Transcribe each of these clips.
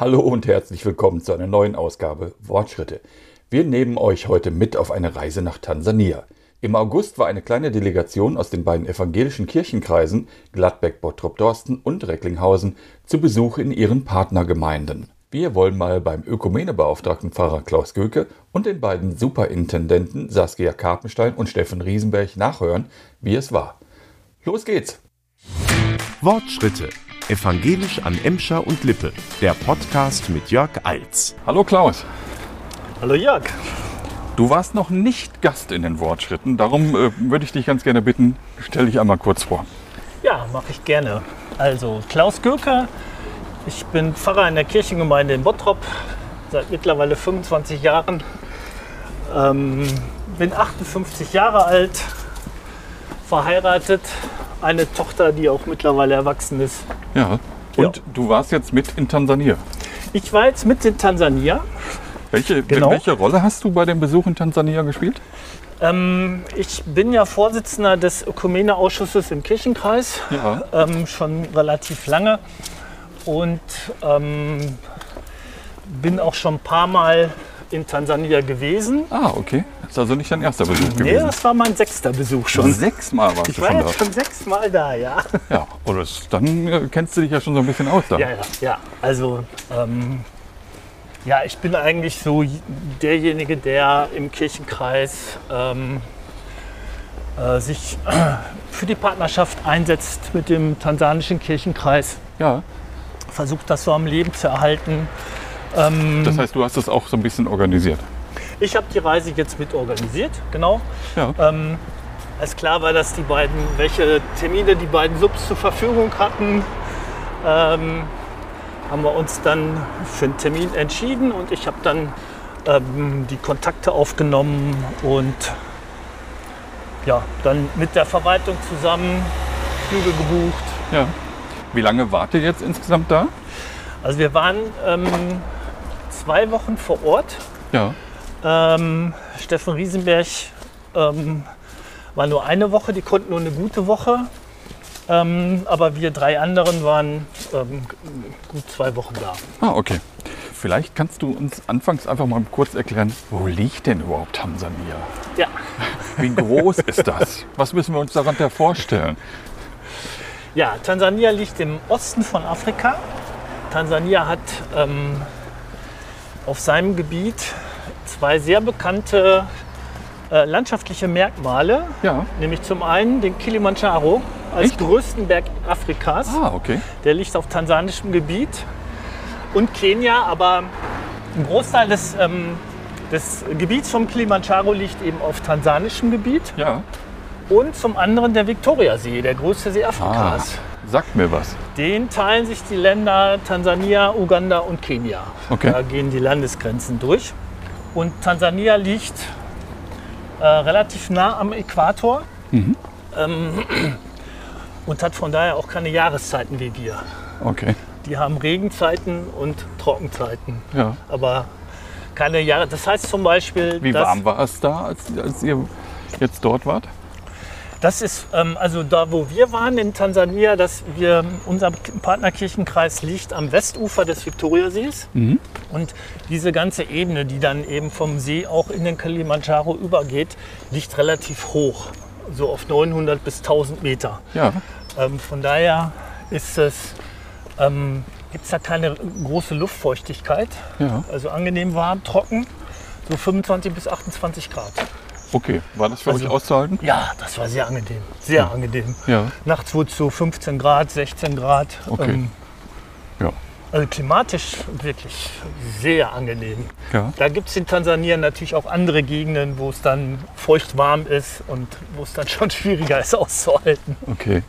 Hallo und herzlich willkommen zu einer neuen Ausgabe Wortschritte. Wir nehmen euch heute mit auf eine Reise nach Tansania. Im August war eine kleine Delegation aus den beiden evangelischen Kirchenkreisen Gladbeck, Bottrop, Dorsten und Recklinghausen zu Besuch in ihren Partnergemeinden. Wir wollen mal beim Ökumenebeauftragten Pfarrer Klaus Göke und den beiden Superintendenten Saskia Karpenstein und Steffen Riesenberg nachhören, wie es war. Los geht's! Wortschritte Evangelisch an Emscher und Lippe, der Podcast mit Jörg Eils. Hallo Klaus. Hallo Jörg. Du warst noch nicht Gast in den Wortschritten, darum äh, würde ich dich ganz gerne bitten, stell dich einmal kurz vor. Ja, mache ich gerne. Also Klaus Gürker, ich bin Pfarrer in der Kirchengemeinde in Bottrop seit mittlerweile 25 Jahren. Ähm, bin 58 Jahre alt, verheiratet, eine Tochter, die auch mittlerweile erwachsen ist. Ja. Und Ja. du warst jetzt mit in Tansania. Ich war jetzt mit in Tansania. Welche, Genau. welche Rolle hast du bei dem Besuch in Tansania gespielt? Ähm, ich bin ja Vorsitzender des Ökumene-Ausschusses im Kirchenkreis, Ja. ähm, schon relativ lange und ähm, bin auch schon ein paar Mal in Tansania gewesen. Ah, okay. Das ist also nicht dein erster Besuch Nee, gewesen. das war mein sechster Besuch schon. Sechsmal warst Ich du war schon da. jetzt schon sechsmal da, ja. Ja, das, dann äh, kennst du dich ja schon so ein bisschen aus da. Ja, ja, ja. Also, ähm, ja, ich bin eigentlich so derjenige, der im Kirchenkreis ähm, äh, sich für die Partnerschaft einsetzt mit dem tansanischen Kirchenkreis, Ja, versucht das so am Leben zu erhalten. Ähm, das heißt, du hast das auch so ein bisschen organisiert. ich habe die Reise jetzt mit organisiert, genau. Ja. Ähm, als klar war, dass die beiden, welche Termine die beiden Subs zur Verfügung hatten, ähm, haben wir uns dann für einen Termin entschieden und ich habe dann ähm, die Kontakte aufgenommen und ja, dann mit der Verwaltung zusammen Flüge gebucht. ja. Wie lange wart ihr jetzt insgesamt da? Also wir waren ähm, zwei Wochen vor Ort. Ja. Ähm, Steffen Riesenberg ähm, war nur eine Woche, die konnten nur eine gute Woche. Ähm, aber wir drei anderen waren ähm, gut zwei Wochen da. Ah, okay. Vielleicht kannst du uns anfangs einfach mal kurz erklären, wo liegt denn überhaupt Tansania? Ja, Wie groß ist das? Was müssen wir uns darunter vorstellen? ja Tansania liegt im Osten von Afrika. Tansania hat ähm, auf seinem Gebiet zwei sehr bekannte äh, landschaftliche Merkmale. Ja. Nämlich zum einen den Kilimanjaro als Echt? größten Berg Afrikas. Ah, okay. Der liegt auf tansanischem Gebiet. Und Kenia, aber ein Großteil des, ähm, des Gebiets vom Kilimanjaro liegt eben auf tansanischem Gebiet. Ja. Und zum anderen der Viktoriasee, der größte See Ah, Afrikas. Sagt mir was. Den teilen sich die Länder Tansania, Uganda und Kenia. Okay. Da gehen die Landesgrenzen durch. Und Tansania liegt äh, relativ nah am Äquator Mhm. ähm, und hat von daher auch keine Jahreszeiten wie wir. Okay. Die haben Regenzeiten und Trockenzeiten, Ja. aber keine Jahre. Das heißt zum Beispiel, Wie warm war es da, als, als ihr jetzt dort wart? Das ist ähm, also da, wo wir waren in Tansania, dass wir unser Partnerkirchenkreis liegt am Westufer des Viktoriasees und diese ganze Ebene, die dann eben vom See auch in den Kilimanjaro übergeht, liegt relativ hoch, so auf 900 bis 1000 Meter. Ja. Ähm, von daher ist es ähm, gibt es da keine große Luftfeuchtigkeit. Ja. Also angenehm warm, trocken, so 25 bis 28 Grad. Okay. War das für Also- euch auszuhalten? Ja, das war sehr angenehm. Sehr angenehm. Ja. Nachts wurde es so 15 Grad, 16 Grad. Okay. Ja. also klimatisch wirklich sehr angenehm. Ja. Da gibt es in Tansania natürlich auch andere Gegenden, wo es dann feucht warm ist und wo es dann schon schwieriger ist auszuhalten. Okay.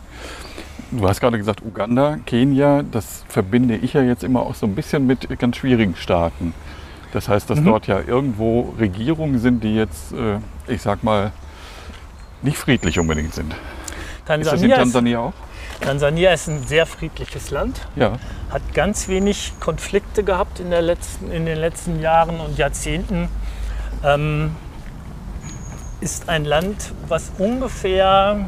Du hast gerade gesagt, Uganda, Kenia, das verbinde ich ja jetzt immer auch so ein bisschen mit ganz schwierigen Staaten. Das heißt, dass dort ja irgendwo Regierungen sind, die jetzt, äh, ich sag mal, nicht friedlich unbedingt sind. Ist das in Tansania ist, Tansania auch? Tansania ist ein sehr friedliches Land, Ja. hat ganz wenig Konflikte gehabt in, der letzten, in den letzten Jahren und Jahrzehnten. Ähm, ist ein Land, was ungefähr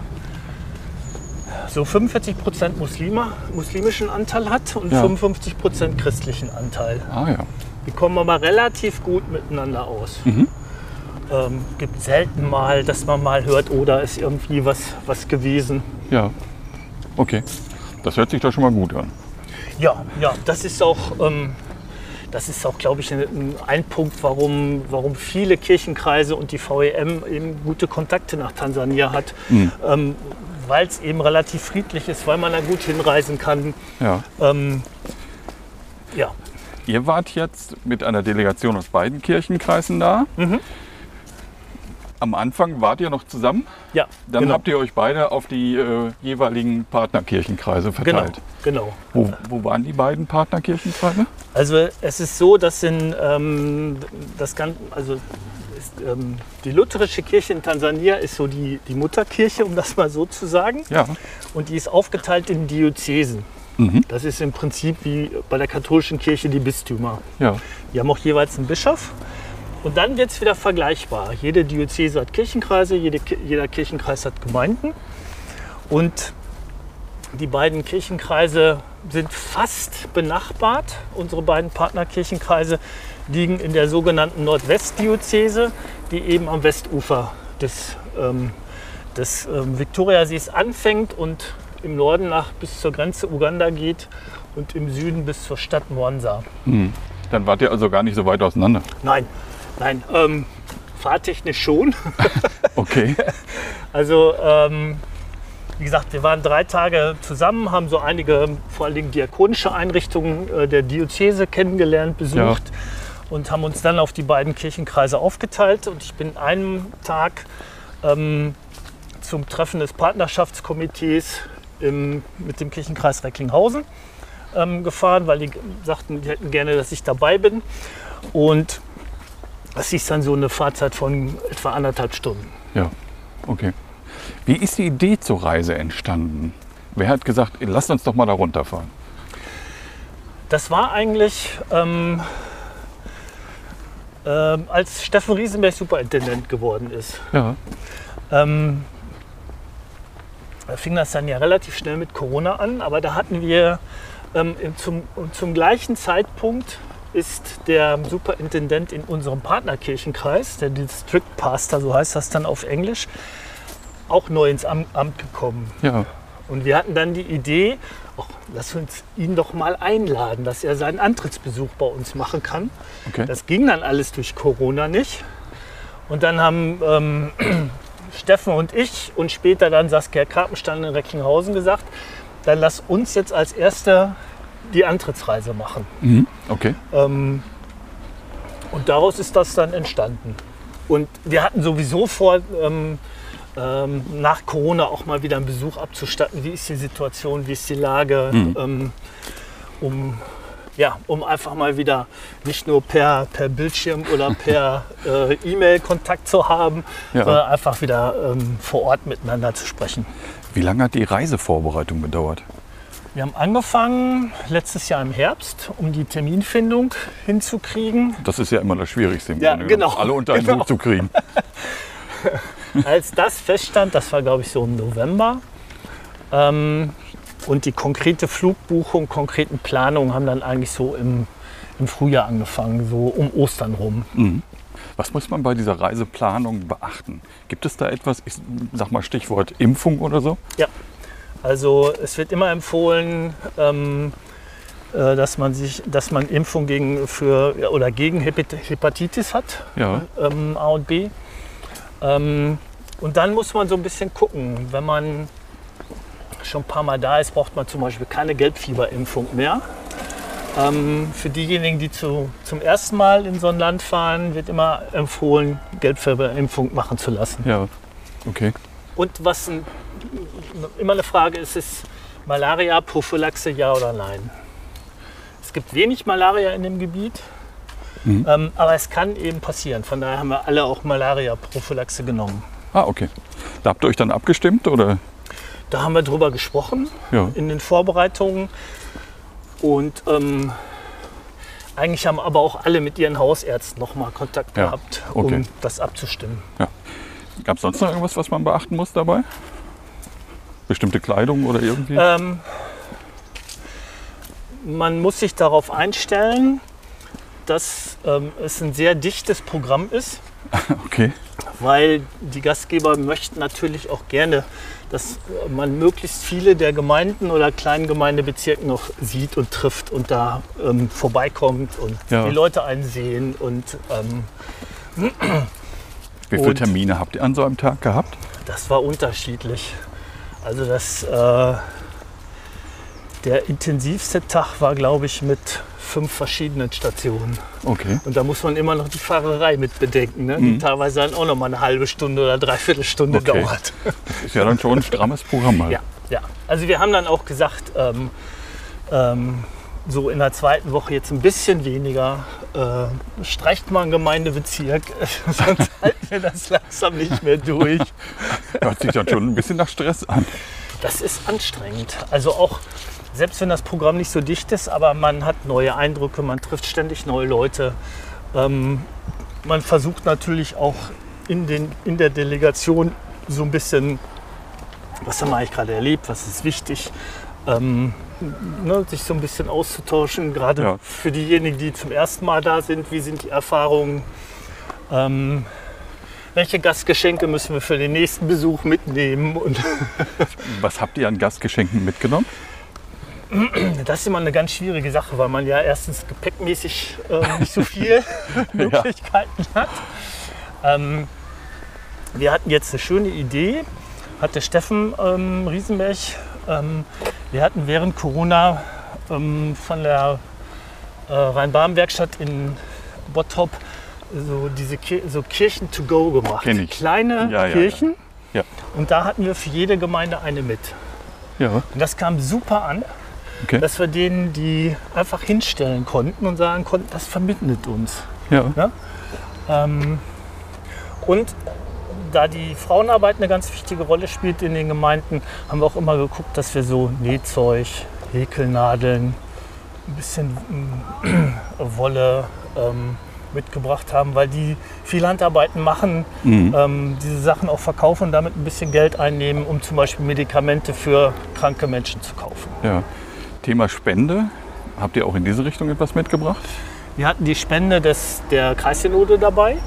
so 45 Prozent Muslime, muslimischen Anteil hat und Ja. 55 Prozent christlichen Anteil. Ah ja. Die kommen aber relativ gut miteinander aus. Ähm, gibt selten mal, dass man mal hört, oh, da ist irgendwie was, was gewesen. Ja. Okay. Das hört sich doch schon mal gut an. Ja, ja, das ist auch, ähm, das ist auch, glaube ich, ein, ein Punkt, warum, warum viele Kirchenkreise und die VEM eben gute Kontakte nach Tansania hat, ähm, weil es eben relativ friedlich ist, weil man da gut hinreisen kann. Ja. Ähm, ja, Ihr wart jetzt mit einer Delegation aus beiden Kirchenkreisen da. Mhm. Am Anfang wart ihr noch zusammen. ja, Dann genau, habt ihr euch beide auf die äh, jeweiligen Partnerkirchenkreise genau, verteilt. genau. Wo, wo waren die beiden Partnerkirchenkreise? Also es ist so, dass in ähm, das Ganze, also ist, ähm, die lutherische Kirche in Tansania ist so die, die Mutterkirche, um das mal so zu sagen. Ja. Und die ist aufgeteilt in Diözesen. Das ist im Prinzip wie bei der katholischen Kirche die Bistümer. Ja. Die haben auch jeweils einen Bischof. Und dann wird es wieder vergleichbar. Jede Diözese hat Kirchenkreise, jede, jeder Kirchenkreis hat Gemeinden. Und die beiden Kirchenkreise sind fast benachbart. Unsere beiden Partnerkirchenkreise liegen in der sogenannten Nordwestdiözese, die eben am Westufer des, ähm, des ähm, Viktoriasees anfängt und im Norden nach bis zur Grenze Uganda geht und im Süden bis zur Stadt Mwanza. Dann wart ihr also gar nicht so weit auseinander. Nein, nein, ähm, fahrtechnisch schon. Okay. Also, ähm, wie gesagt, wir waren drei Tage zusammen, haben so einige, vor allen Dingen diakonische Einrichtungen äh, der Diözese kennengelernt, besucht und haben uns dann auf die beiden Kirchenkreise aufgeteilt. Und ich bin einen Tag ähm, zum Treffen des Partnerschaftskomitees im, mit dem Kirchenkreis Recklinghausen ähm, gefahren, weil die sagten, die hätten gerne, dass ich dabei bin. Und das ist dann so eine Fahrzeit von etwa anderthalb Stunden. Ja. Okay. Wie ist die Idee zur Reise entstanden? Wer hat gesagt, lasst uns doch mal da runterfahren? Das war eigentlich, ähm, ähm, als Steffen Riesenberg Superintendent geworden ist. Ja. Ähm, da fing das dann ja relativ schnell mit Corona an, aber da hatten wir ähm, zum, zum gleichen Zeitpunkt ist der Superintendent in unserem Partnerkirchenkreis, der District Pastor, so heißt das dann auf Englisch, auch neu ins Am- Amt gekommen. Ja. Und wir hatten dann die Idee, ach, lass uns ihn doch mal einladen, dass er seinen Antrittsbesuch bei uns machen kann. Okay. Das ging dann alles durch Corona nicht. Und dann haben ähm, Steffen und ich und später dann Saskia Karpenstein in Recklinghausen gesagt, dann lass uns jetzt als Erster die Antrittsreise machen. Mhm. Okay. Ähm, und daraus ist das dann entstanden. Und wir hatten sowieso vor, ähm, ähm, nach Corona auch mal wieder einen Besuch abzustatten. Wie ist die Situation, wie ist die Lage, ähm, um, ja, um einfach mal wieder nicht nur per, per Bildschirm oder per äh, E-Mail Kontakt zu haben, Ja. sondern einfach wieder ähm, vor Ort miteinander zu sprechen. Wie lange hat die Reisevorbereitung gedauert? Wir haben angefangen letztes Jahr im Herbst, um die Terminfindung hinzukriegen. Das ist ja immer das Schwierigste im Ja, Grunde genau. alle unter einen Genau. Hut zu kriegen. Als das feststand, das war glaube ich so im November, ähm, und die konkrete Flugbuchung, konkreten Planungen haben dann eigentlich so im, im Frühjahr angefangen, so um Ostern rum. Was muss man bei dieser Reiseplanung beachten? Gibt es da etwas, ich sag mal Stichwort Impfung oder so? Ja, also es wird immer empfohlen, ähm, äh, dass man sich, dass man Impfung gegen für oder gegen Hepat- Hepatitis hat, Ja. ähm, A und B. Ähm, und dann muss man so ein bisschen gucken, wenn man schon ein paar Mal da ist, braucht man zum Beispiel keine Gelbfieberimpfung mehr. Ähm, für diejenigen, die zu, zum ersten Mal in so ein Land fahren, wird immer empfohlen, Gelbfieberimpfung machen zu lassen. Ja. Okay. Und was ein, immer eine Frage ist, ist Malaria-Prophylaxe ja oder nein? Es gibt wenig Malaria in dem Gebiet, ähm, aber es kann eben passieren. Von daher haben wir alle auch Malaria-Prophylaxe genommen. Ah, okay. Da habt ihr euch dann abgestimmt oder? Da haben wir drüber gesprochen Ja. in den Vorbereitungen. Und ähm, eigentlich haben aber auch alle mit ihren Hausärzten nochmal Kontakt Ja, gehabt, okay. um das abzustimmen. Gab es sonst noch irgendwas, was man beachten muss dabei? Bestimmte Kleidung oder irgendwie? Ähm, man muss sich darauf einstellen, dass ähm, es ein sehr dichtes Programm ist, okay. weil die Gastgeber möchten natürlich auch gerne, dass man möglichst viele der Gemeinden oder kleinen Gemeindebezirke noch sieht und trifft und da ähm, vorbeikommt und Ja. die Leute einsehen und ähm, Wie viele Und- Termine habt ihr an so einem Tag gehabt? Das war unterschiedlich. Also das, äh, der intensivste Tag war, glaube ich, mit fünf verschiedenen Stationen. Okay. Und da muss man immer noch die Fahrerei mit bedenken, ne? die teilweise dann auch noch mal eine halbe Stunde oder dreiviertel Stunde Okay. dauert. Ist ja dann schon ein strammes Programm. Halt. Ja, ja. Also wir haben dann auch gesagt, ähm, ähm, so in der zweiten Woche jetzt ein bisschen weniger. Äh, streicht mal einen Gemeindebezirk, sonst halten wir das langsam nicht mehr durch. Hört sich dann schon ein bisschen nach Stress an. Das ist anstrengend. Also auch, selbst wenn das Programm nicht so dicht ist, aber man hat neue Eindrücke, man trifft ständig neue Leute. Ähm, man versucht natürlich auch in, den, in der Delegation so ein bisschen, was haben wir eigentlich gerade erlebt, was ist wichtig, ähm, ne, sich so ein bisschen auszutauschen, gerade Ja. für diejenigen, die zum ersten Mal da sind, wie sind die Erfahrungen. Ähm, welche Gastgeschenke müssen wir für den nächsten Besuch mitnehmen? Und Was habt ihr an Gastgeschenken mitgenommen? Das ist immer eine ganz schwierige Sache, weil man ja erstens gepäckmäßig äh, nicht so viel Möglichkeiten hat. Ähm, wir hatten jetzt eine schöne Idee, hatte Steffen ähm, Riesenberg. Ähm, wir hatten während Corona ähm, von der äh, Rhein-Baden-Werkstatt in Bottrop so diese Kir so Kirchen to go gemacht. Kenn ich. Kleine Ja, ja, ja. Kirchen. Ja. Und da hatten wir für jede Gemeinde eine mit. Ja. Und das kam super an Okay. dass wir denen die einfach hinstellen konnten und sagen konnten, das verbindet uns. ja. Ähm, und da die Frauenarbeit eine ganz wichtige Rolle spielt in den Gemeinden, haben wir auch immer geguckt, dass wir so Nähzeug, Häkelnadeln, ein bisschen mm, Wolle ähm, mitgebracht haben, weil die viel Handarbeiten machen, Mhm. ähm, diese Sachen auch verkaufen und damit ein bisschen Geld einnehmen, um zum Beispiel Medikamente für kranke Menschen zu kaufen. ja. Thema Spende. Habt ihr auch in diese Richtung etwas mitgebracht? Wir hatten die Spende des, der Kreissynode dabei.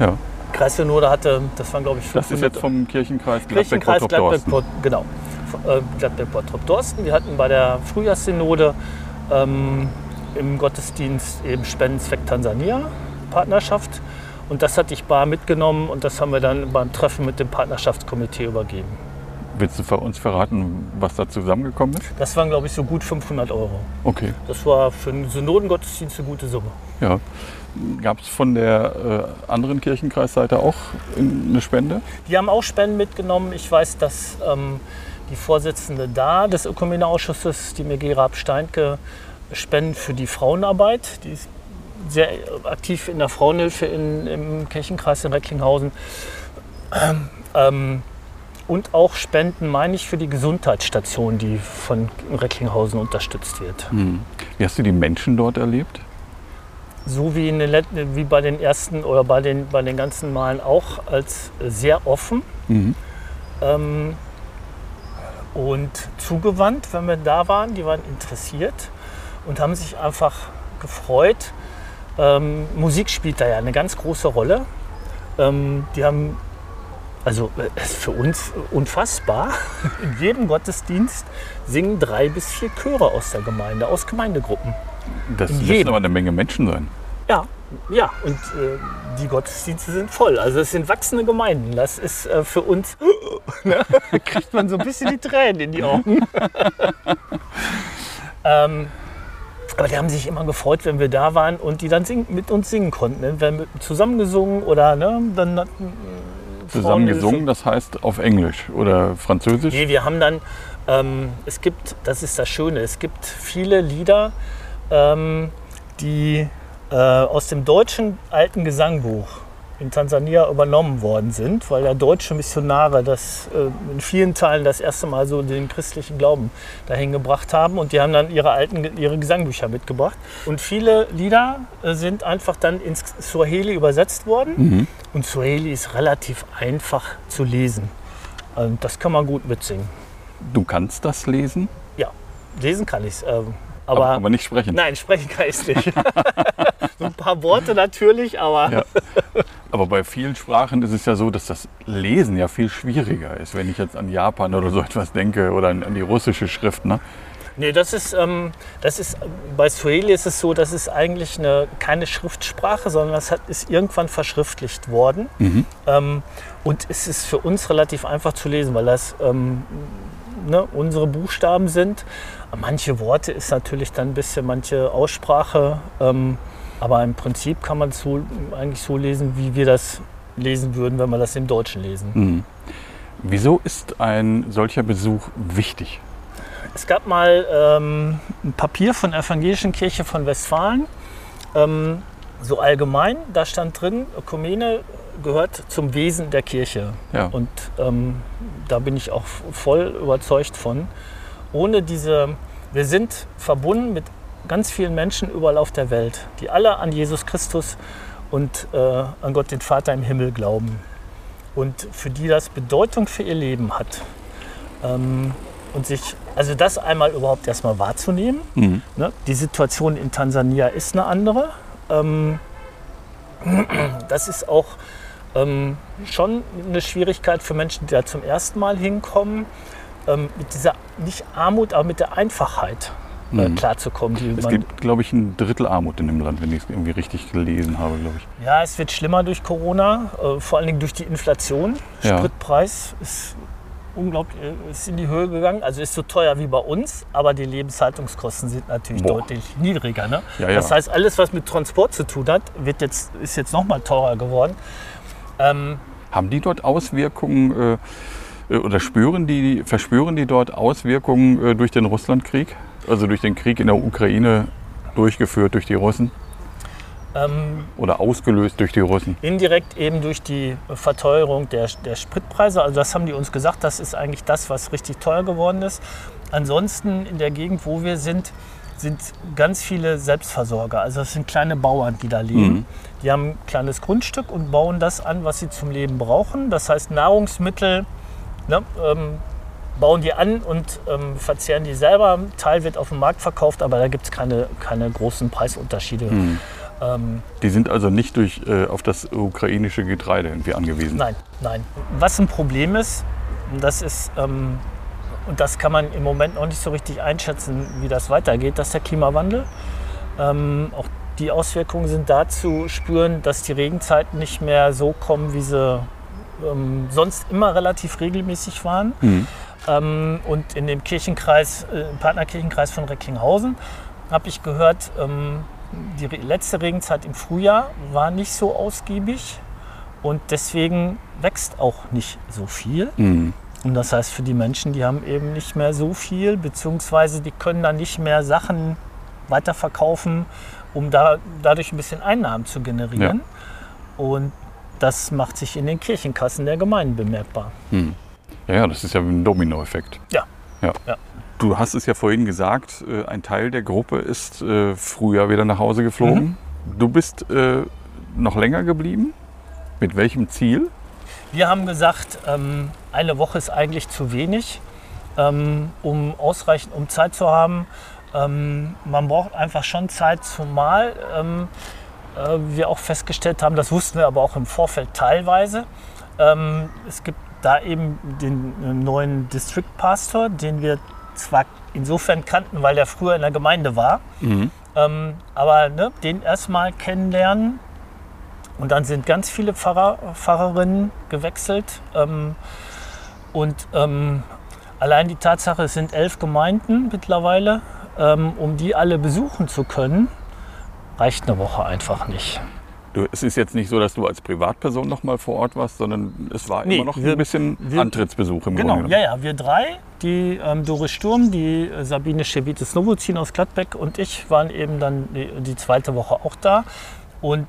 Ja. Kreissynode hatte, das waren glaube ich Das ist 500 jetzt vom Kirchenkreis Kirchenkreis Gladbeck-Bottrop-Dorsten. Gladbeck, genau. Äh, Gladbeck-Bottrop-Dorsten. Wir hatten bei der Frühjahrssynode ähm, im Gottesdienst eben Spendenzweck Tansania Partnerschaft. Und das hatte ich bar mitgenommen und das haben wir dann beim Treffen mit dem Partnerschaftskomitee übergeben. Willst du für uns verraten, was da zusammengekommen ist? Das waren, glaube ich, so gut 500 Euro. Okay. Das war für einen Synodengottesdienst eine gute Summe. Ja. Gab es von der äh, anderen Kirchenkreisseite auch eine Spende? Die haben auch Spenden mitgenommen. Ich weiß, dass ähm, die Vorsitzende da des Ökumeneausschusses, die Megera Absteinke, Spenden für die Frauenarbeit. Die ist sehr aktiv in der Frauenhilfe in, im Kirchenkreis in Recklinghausen. Ähm, ähm, und auch Spenden, meine ich, für die Gesundheitsstation, die von Recklinghausen unterstützt wird. Wie hast du die Menschen dort erlebt? So wie, in den, wie bei den ersten oder bei den, bei den ganzen Malen auch als sehr offen Mhm. ähm, und zugewandt, wenn wir da waren. Die waren interessiert und haben sich einfach gefreut. Ähm, Musik spielt da ja eine ganz große Rolle. Ähm, die haben, also äh, es ist für uns unfassbar, in jedem Gottesdienst singen drei bis vier Chöre aus der Gemeinde, aus Gemeindegruppen. Das In müssen jedem. aber eine Menge Menschen sein. Ja, ja, und äh, die Gottesdienste sind voll. Also es sind wachsende Gemeinden. Das ist äh, für uns, ne? da kriegt man so ein bisschen die Tränen in die Augen. ähm, aber die haben sich immer gefreut, wenn wir da waren und die dann singen, mit uns singen konnten. Ne? Wir haben zusammengesungen oder ne, dann Zusammen gesungen, das heißt auf Englisch oder Französisch? Nee, wir haben dann, ähm, es gibt, das ist das Schöne, es gibt viele Lieder, ähm, die äh, aus dem deutschen alten Gesangbuch in Tansania übernommen worden sind, weil ja deutsche Missionare das äh, in vielen Teilen das erste Mal so den christlichen Glauben dahin gebracht haben und die haben dann ihre alten ihre Gesangbücher mitgebracht und viele Lieder äh, sind einfach dann ins Swahili übersetzt worden und Swahili ist relativ einfach zu lesen. Und das kann man gut mitsingen. Du kannst das lesen, Ja, lesen kann ich es. Ähm, aber, aber, nicht sprechen. nein, sprechen kann ich nicht. so ein paar Worte natürlich, aber Ja. Aber bei vielen Sprachen ist es ja so, dass das Lesen ja viel schwieriger ist. Wenn ich jetzt an Japan oder so etwas denke oder an, an die russische Schrift. Ne? Nee, das ist, ähm, das ist, bei Swahili ist es so, das ist eigentlich eine, keine Schriftsprache, sondern das hat, ist irgendwann verschriftlicht worden. Ähm, und es ist für uns relativ einfach zu lesen, weil das ähm, ne, unsere Buchstaben sind. Manche Worte ist natürlich dann ein bisschen, manche Aussprache, ähm, aber im Prinzip kann man es so, eigentlich so lesen, wie wir das lesen würden, wenn wir das im Deutschen lesen. Wieso ist ein solcher Besuch wichtig? Es gab mal ähm, ein Papier von der Evangelischen Kirche von Westfalen, ähm, so allgemein, da stand drin, Ökumene gehört zum Wesen der Kirche. Ja. Und ähm, da bin ich auch voll überzeugt von. Ohne diese, wir sind verbunden mit ganz vielen Menschen überall auf der Welt, die alle an Jesus Christus und äh, an Gott den Vater im Himmel glauben. Und für die das Bedeutung für ihr Leben hat. Ähm, und sich, also das einmal überhaupt erstmal wahrzunehmen. Ne? Die Situation in Tansania ist eine andere. Ähm, das ist auch ähm, schon eine Schwierigkeit für Menschen, die da zum ersten Mal hinkommen, ähm, mit dieser nicht Armut, aber mit der Einfachheit äh, klarzukommen. Die Es gibt, glaube ich, ein Drittel Armut in dem Land, wenn ich es irgendwie richtig gelesen habe, glaube ich. ja, es wird schlimmer durch Corona, äh, vor allen Dingen durch die Inflation. Ja. Spritpreis ist unglaublich, äh, ist in die Höhe gegangen. Also ist so teuer wie bei uns, aber die Lebenshaltungskosten sind natürlich Boah. deutlich niedriger. Ne? Ja, ja. Das heißt, alles, was mit Transport zu tun hat, wird jetzt, ist jetzt noch mal teurer geworden. Ähm, Haben die dort Auswirkungen äh, oder spüren die, verspüren die dort Auswirkungen äh, durch den Russlandkrieg? Also durch den Krieg in der Ukraine durchgeführt durch die Russen ähm, oder ausgelöst durch die Russen? indirekt eben durch die Verteuerung der, der Spritpreise. Also das haben die uns gesagt, das ist eigentlich das, was richtig teuer geworden ist. Ansonsten in der Gegend, wo wir sind, sind ganz viele Selbstversorger. Also das sind kleine Bauern, die da leben. Die haben ein kleines Grundstück und bauen das an, was sie zum Leben brauchen. Das heißt Nahrungsmittel ne, ähm, bauen die an und ähm, verzehren die selber. Ein Teil wird auf dem Markt verkauft, aber da gibt es keine, keine großen Preisunterschiede. Ähm, Die sind also nicht durch, äh, auf das ukrainische Getreide irgendwie angewiesen. Nein, nein. Was ein Problem ist, und das ist, ähm, und das kann man im Moment noch nicht so richtig einschätzen, wie das weitergeht, das ist der Klimawandel. Ähm, auch die Auswirkungen sind da zu spüren, dass die Regenzeiten nicht mehr so kommen, wie sie ähm, sonst immer relativ regelmäßig waren. Ähm, und in dem Kirchenkreis, äh, im Partnerkirchenkreis von Recklinghausen habe ich gehört, ähm, die letzte Regenzeit im Frühjahr war nicht so ausgiebig und deswegen wächst auch nicht so viel. Mhm. Und das heißt für die Menschen, die haben eben nicht mehr so viel, beziehungsweise die können dann nicht mehr Sachen weiterverkaufen, um da, dadurch ein bisschen Einnahmen zu generieren. Und das macht sich in den Kirchenkassen der Gemeinden bemerkbar. Ja, ja, das ist ja ein Dominoeffekt. Ja, Ja. Ja. Du hast es ja vorhin gesagt, äh, ein Teil der Gruppe ist äh, früher wieder nach Hause geflogen. Du bist äh, noch länger geblieben. Mit welchem Ziel? Wir haben gesagt, ähm, eine Woche ist eigentlich zu wenig, ähm, um ausreichend um Zeit zu haben. Ähm, man braucht einfach schon Zeit, zumal äh, wir auch festgestellt haben, das wussten wir aber auch im Vorfeld teilweise. Ähm, es gibt da eben den äh, neuen District Pastor, den wir zwar insofern kannten, weil der früher in der Gemeinde war, ähm, aber ne, den erstmal kennenlernen, und dann sind ganz viele Pfarrer, Pfarrerinnen gewechselt. Ähm, und ähm, allein die Tatsache, es sind elf Gemeinden mittlerweile, ähm, um die alle besuchen zu können, reicht eine Woche einfach nicht. Es ist jetzt nicht so, dass du als Privatperson noch mal vor Ort warst, sondern es war Nee, immer noch wir- ein bisschen wir- Antrittsbesuch im Genau, Grunde. ja, ja, wir drei, die ähm, Doris Sturm, die äh, Sabine Schewites-Novozin aus Gladbeck und ich waren eben dann die, die zweite Woche auch da und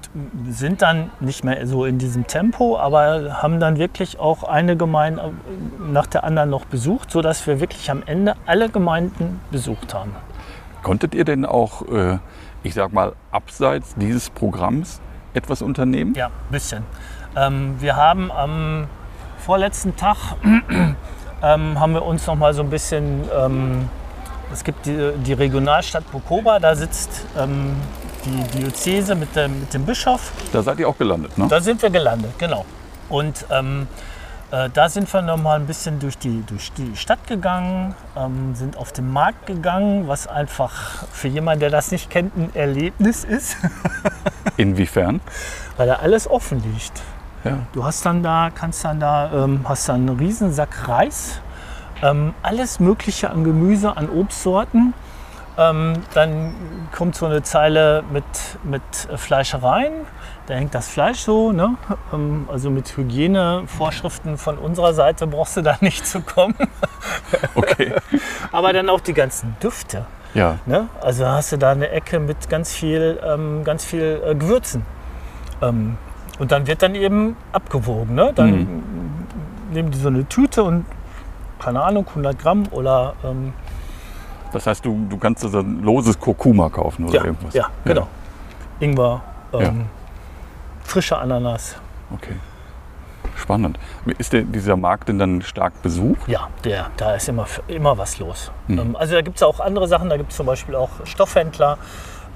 sind dann nicht mehr so in diesem Tempo, aber haben dann wirklich auch eine Gemeinde äh, nach der anderen noch besucht, sodass wir wirklich am Ende alle Gemeinden besucht haben. Konntet ihr denn auch, äh, ich sag mal, abseits dieses Programms etwas unternehmen? Ja, ein bisschen. Ähm, wir haben am vorletzten Tag ähm, haben wir uns noch mal so ein bisschen, ähm, es gibt die, die Regionalstadt Bukoba, da sitzt ähm, die Diözese mit dem, mit dem Bischof. Da seid ihr auch gelandet, ne? Da sind wir gelandet, genau. Und ähm, äh, da sind wir noch mal ein bisschen durch die, durch die Stadt gegangen, ähm, sind auf den Markt gegangen, was einfach für jemanden, der das nicht kennt, ein Erlebnis ist, Inwiefern? weil da alles offen liegt. Ja. Du hast dann da, kannst dann da, ähm, hast dann einen riesen Sack Reis, ähm, alles Mögliche an Gemüse, an Obstsorten. Ähm, dann kommt so eine Zeile mit, mit äh, Fleischereien. Da hängt das Fleisch so. Ne? Ähm, also mit Hygienevorschriften von unserer Seite brauchst du da nicht zu kommen. Okay. Aber dann auch die ganzen Düfte. Ja. Ne? Also hast du da eine Ecke mit ganz viel, ähm, ganz viel äh, Gewürzen. Ähm, und dann wird dann eben abgewogen. Ne? Dann nehmen die so eine Tüte und keine Ahnung, 100 Gramm oder ähm, Das heißt, du, du kannst also ein loses Kurkuma kaufen oder ja, irgendwas. ja, genau. Ingwer, ähm, Ja. Frische Ananas. Okay. Spannend. Ist der, dieser Markt denn dann stark besucht? Ja, der, da ist immer, immer was los. Ähm, also da gibt es auch andere Sachen. Da gibt es zum Beispiel auch Stoffhändler.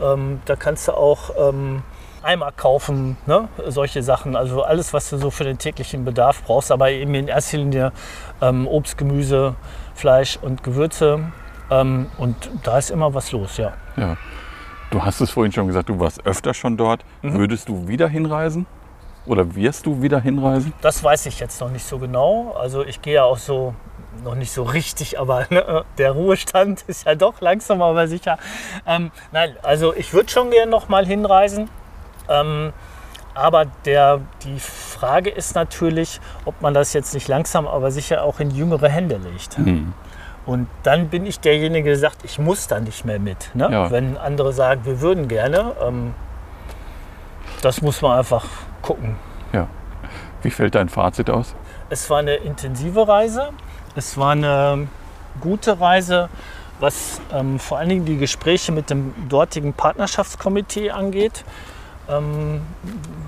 Ähm, da kannst du auch ähm, Eimer kaufen, ne? solche Sachen. Also alles, was du so für den täglichen Bedarf brauchst. Aber eben in erster Linie ähm, Obst, Gemüse, Fleisch und Gewürze. Ähm, und da ist immer was los, ja. Ja. Du hast es vorhin schon gesagt, du warst öfter schon dort. Mhm. Würdest du wieder hinreisen? Oder wirst du wieder hinreisen? Das weiß ich jetzt noch nicht so genau. Also ich gehe ja auch so noch nicht so richtig, aber ne, der Ruhestand ist ja doch langsam aber sicher. Ähm, nein, also ich würde schon gerne noch mal hinreisen. Ähm, aber der, die Frage ist natürlich, ob man das jetzt nicht langsam, aber sicher auch in jüngere Hände legt. Hm. Und dann bin ich derjenige, der sagt, ich muss da nicht mehr mit. Ne? Ja. Wenn andere sagen, wir würden gerne, ähm, das muss man einfach gucken. Ja. Wie fällt dein Fazit aus? Es war eine intensive Reise. Es war eine gute Reise, was ähm, vor allen Dingen die Gespräche mit dem dortigen Partnerschaftskomitee angeht. Ähm,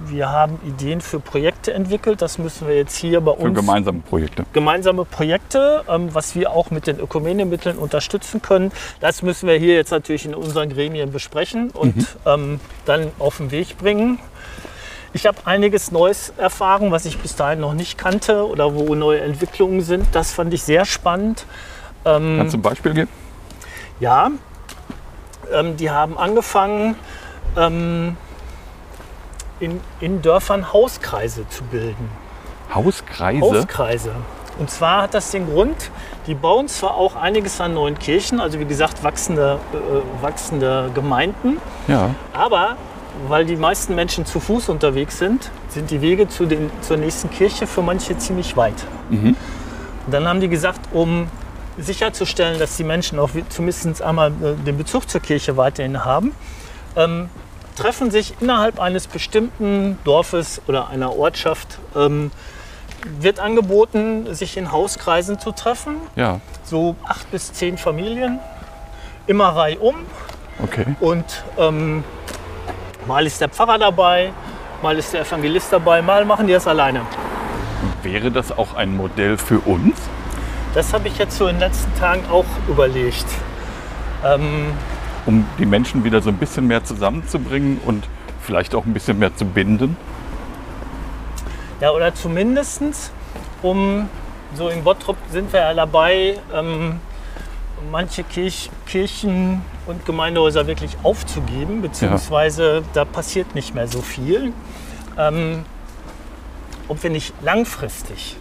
wir haben Ideen für Projekte entwickelt. Das müssen wir jetzt hier bei Für uns gemeinsame Projekte. gemeinsame Projekte, ähm, was wir auch mit den Ökumenemitteln unterstützen können. Das müssen wir hier jetzt natürlich in unseren Gremien besprechen und ähm, dann auf den Weg bringen. Ich habe einiges Neues erfahren, was ich bis dahin noch nicht kannte oder wo neue Entwicklungen sind. Das fand ich sehr spannend. Ähm, Kannst du ein Beispiel geben? ja, ähm, die haben angefangen, ähm, in, in Dörfern Hauskreise zu bilden. Hauskreise? Hauskreise. Und zwar hat das den Grund, die bauen zwar auch einiges an neuen Kirchen, also wie gesagt wachsende, äh, wachsende Gemeinden, ja. aber weil die meisten Menschen zu Fuß unterwegs sind, sind die Wege zu den, zur nächsten Kirche für manche ziemlich weit. Mhm. Und dann haben die gesagt, um sicherzustellen, dass die Menschen auch zumindest einmal äh, den Bezug zur Kirche weiterhin haben, ähm, treffen sich innerhalb eines bestimmten Dorfes oder einer Ortschaft, ähm, wird angeboten, sich in Hauskreisen zu treffen. Ja. So acht bis zehn Familien, immer reihum. Okay. Und ähm, mal ist der Pfarrer dabei, mal ist der Evangelist dabei, mal machen die das alleine. Wäre das auch ein Modell für uns? Das habe ich jetzt so in den letzten Tagen auch überlegt. Ähm, Um die Menschen wieder so ein bisschen mehr zusammenzubringen und vielleicht auch ein bisschen mehr zu binden? ja, oder zumindestens, um, so in Bottrop sind wir ja dabei, ähm, manche Kirch, Kirchen und Gemeindehäuser wirklich aufzugeben, beziehungsweise da passiert nicht mehr so viel. Ähm, ob wir nicht langfristig,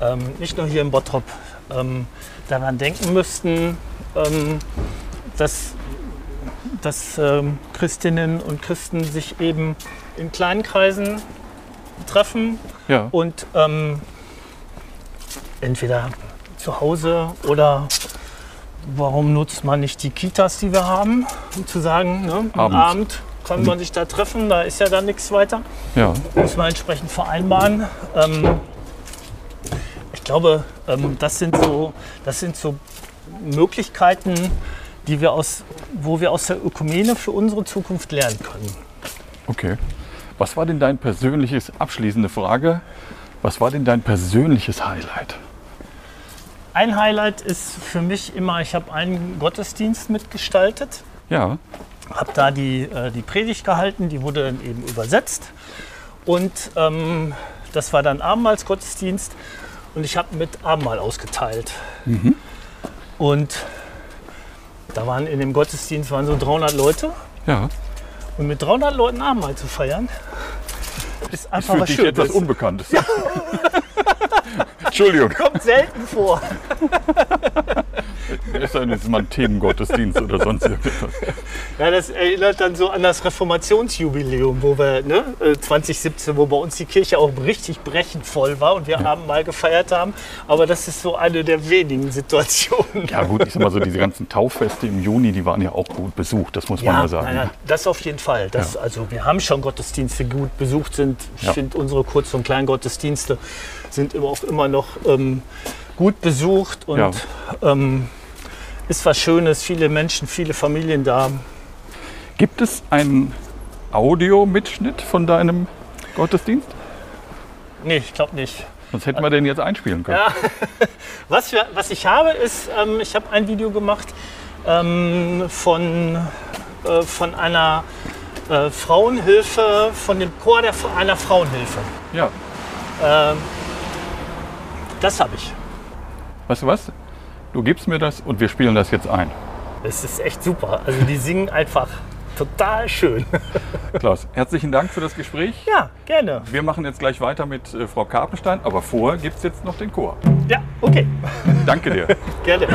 ähm, nicht nur hier in Bottrop, ähm, daran denken müssten, ähm, dass, dass ähm, Christinnen und Christen sich eben in kleinen Kreisen treffen Ja. und ähm, entweder zu Hause oder warum nutzt man nicht die Kitas, die wir haben, um zu sagen, ne, am Abends. Abend kann man sich da treffen, da ist ja dann nichts weiter. Ja. Muss man entsprechend vereinbaren. Ähm, ich glaube, ähm, das, sind so, das sind so Möglichkeiten, die wir aus, wo wir aus der Ökumene für unsere Zukunft lernen können. Okay. Was war denn dein persönliches, abschließende Frage, was war denn dein persönliches Highlight? ein Highlight ist für mich immer, ich habe einen Gottesdienst mitgestaltet, Ja. habe da die, äh, die Predigt gehalten, die wurde dann eben übersetzt. Und ähm, das war dann Abendmahlsgottesdienst und ich habe mit Abendmahl ausgeteilt. Und da waren in dem Gottesdienst waren so 300 Leute Ja. und mit 300 Leuten Abendmahl zu feiern, ist einfach was dich Schönes. etwas Unbekanntes. Entschuldigung. Kommt selten vor. Es sei denn, es ist mal ein Themengottesdienst oder sonst irgendetwas. Ja, das erinnert dann so an das Reformationsjubiläum, wo wir ne, äh, 2017, wo bei uns die Kirche auch richtig brechend voll war und wir Abendmahl gefeiert haben. Aber das ist so eine der wenigen Situationen. Ja gut, ich sag mal so, diese ganzen Tauffeste im Juni, die waren ja auch gut besucht, das muss man mal sagen. nein, das auf jeden Fall. Das, Also wir haben schon Gottesdienste, die gut besucht sind. Ich Ja. finde, unsere Kurz- und Kleingottesdienste sind immer auch immer noch ähm, gut besucht und Ja. ähm, ist was Schönes. Viele Menschen, viele Familien da. Gibt es einen Audiomitschnitt von deinem Gottesdienst? Nee, ich glaube nicht. Sonst hätten wir den jetzt einspielen können. Was, wir, was ich habe, ist, ähm, ich habe ein Video gemacht ähm, von, äh, von einer äh, Frauenhilfe, von dem Chor der, einer Frauenhilfe. Ja. Ähm, das habe ich. Weißt du was? Du gibst mir das und wir spielen das jetzt ein. Das ist echt super. Also die singen einfach total schön. Klaus, herzlichen Dank für das Gespräch. Ja, gerne. Wir machen jetzt gleich weiter mit äh, Frau Karpenstein, aber vorher gibt es jetzt noch den Chor. Ja, okay. Danke dir. Gerne.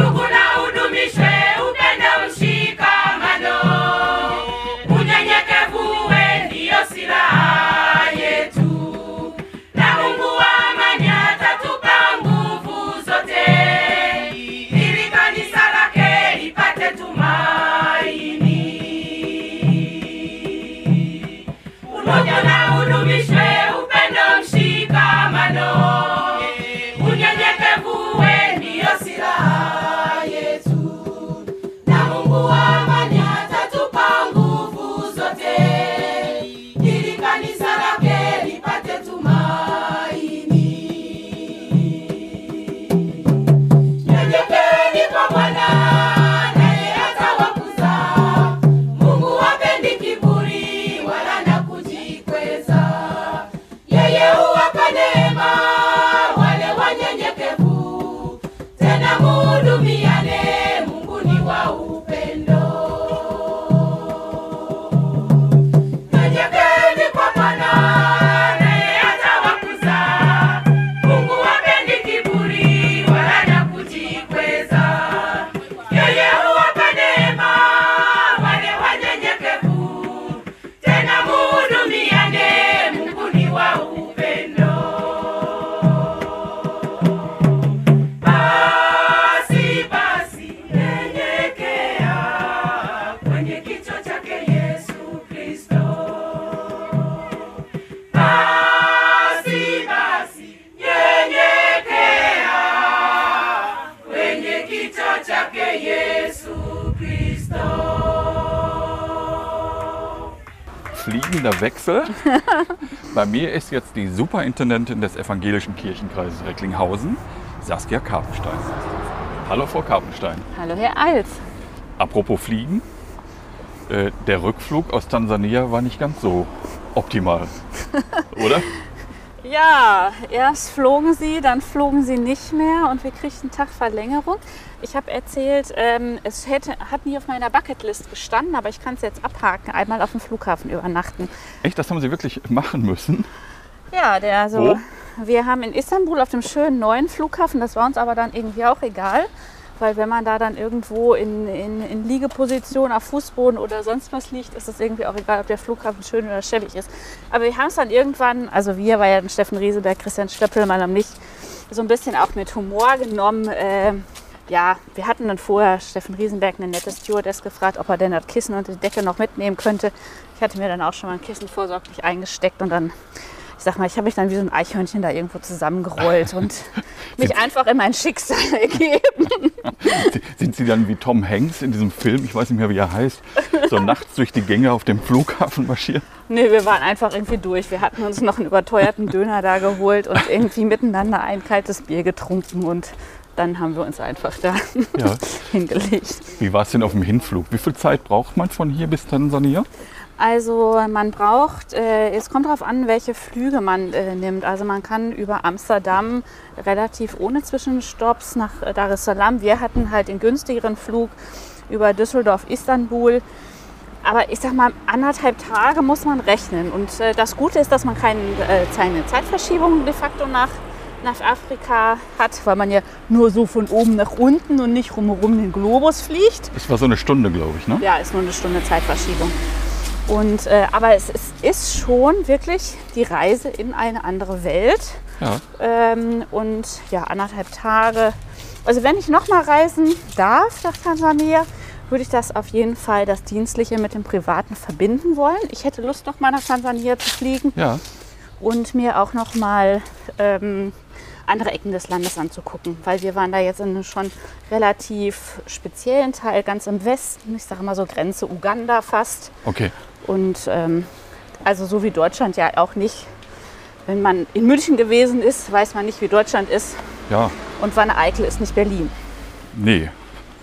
Superintendentin des Evangelischen Kirchenkreises Recklinghausen, Saskia Karpenstein. Hallo Frau Karpenstein. Hallo Herr Alt. Apropos Fliegen, äh, der Rückflug aus Tansania war nicht ganz so optimal, oder? Ja, erst flogen sie, dann flogen sie nicht mehr und wir kriegten einen Tag Verlängerung. Ich habe erzählt, ähm, es hätte, hat nie auf meiner Bucketlist gestanden, aber ich kann es jetzt abhaken, einmal auf dem Flughafen übernachten. Echt, das haben Sie wirklich machen müssen? Ja, der also, Wo? wir haben in Istanbul auf dem schönen neuen Flughafen, das war uns aber dann irgendwie auch egal, weil wenn man da dann irgendwo in, in, in Liegeposition auf Fußboden oder sonst was liegt, ist es irgendwie auch egal, ob der Flughafen schön oder schäbig ist. Aber wir haben es dann irgendwann, also wir, war ja dann Steffen Rieseberg, Christian Stöppelmann und mich, so ein bisschen auch mit Humor genommen. Äh, ja, wir hatten dann vorher Steffen Riesenberg, eine nette Stewardess, gefragt, ob er denn das Kissen und die Decke noch mitnehmen könnte. Ich hatte mir dann auch schon mal ein Kissen vorsorglich eingesteckt und dann, ich sag mal, ich habe mich dann wie so ein Eichhörnchen da irgendwo zusammengerollt und mich einfach in mein Schicksal ergeben. Sind Sie dann wie Tom Hanks in diesem Film, ich weiß nicht mehr, wie er heißt, so nachts durch die Gänge auf dem Flughafen marschieren? Nee, wir waren einfach irgendwie durch. Wir hatten uns noch einen überteuerten Döner da geholt und irgendwie miteinander ein kaltes Bier getrunken und dann haben wir uns einfach da Ja. hingelegt. Wie war es denn auf dem Hinflug? Wie viel Zeit braucht man von hier bis Tansania? Also man braucht, äh, es kommt darauf an, welche Flüge man äh, nimmt. Also man kann über Amsterdam relativ ohne Zwischenstopps nach äh, Dar es Salaam. Wir hatten halt den günstigeren Flug über Düsseldorf, Istanbul. Aber ich sag mal, anderthalb Tage muss man rechnen. Und äh, das Gute ist, dass man keine, äh, keine Zeitverschiebung de facto nach, nach Afrika hat, weil man ja nur so von oben nach unten und nicht rumherum den Globus fliegt. Das war so eine Stunde, glaube ich, ne? Ja, ist nur eine Stunde Zeitverschiebung. Und, äh, aber es ist, ist schon wirklich die Reise in eine andere Welt. Ja. Ähm, und ja, anderthalb Tage. Also wenn ich nochmal reisen darf nach Tansania, würde ich das auf jeden Fall das Dienstliche mit dem Privaten verbinden wollen. Ich hätte Lust, nochmal nach Tansania zu fliegen Ja. und mir auch nochmal ähm, andere Ecken des Landes anzugucken. Weil wir waren da jetzt in einem schon relativ speziellen Teil, ganz im Westen. Ich sage mal so Grenze Uganda fast. Okay. Und ähm, also so wie Deutschland ja auch nicht. Wenn man in München gewesen ist, weiß man nicht, wie Deutschland ist. Ja. Und Wanne-Eickel ist nicht Berlin. Nee.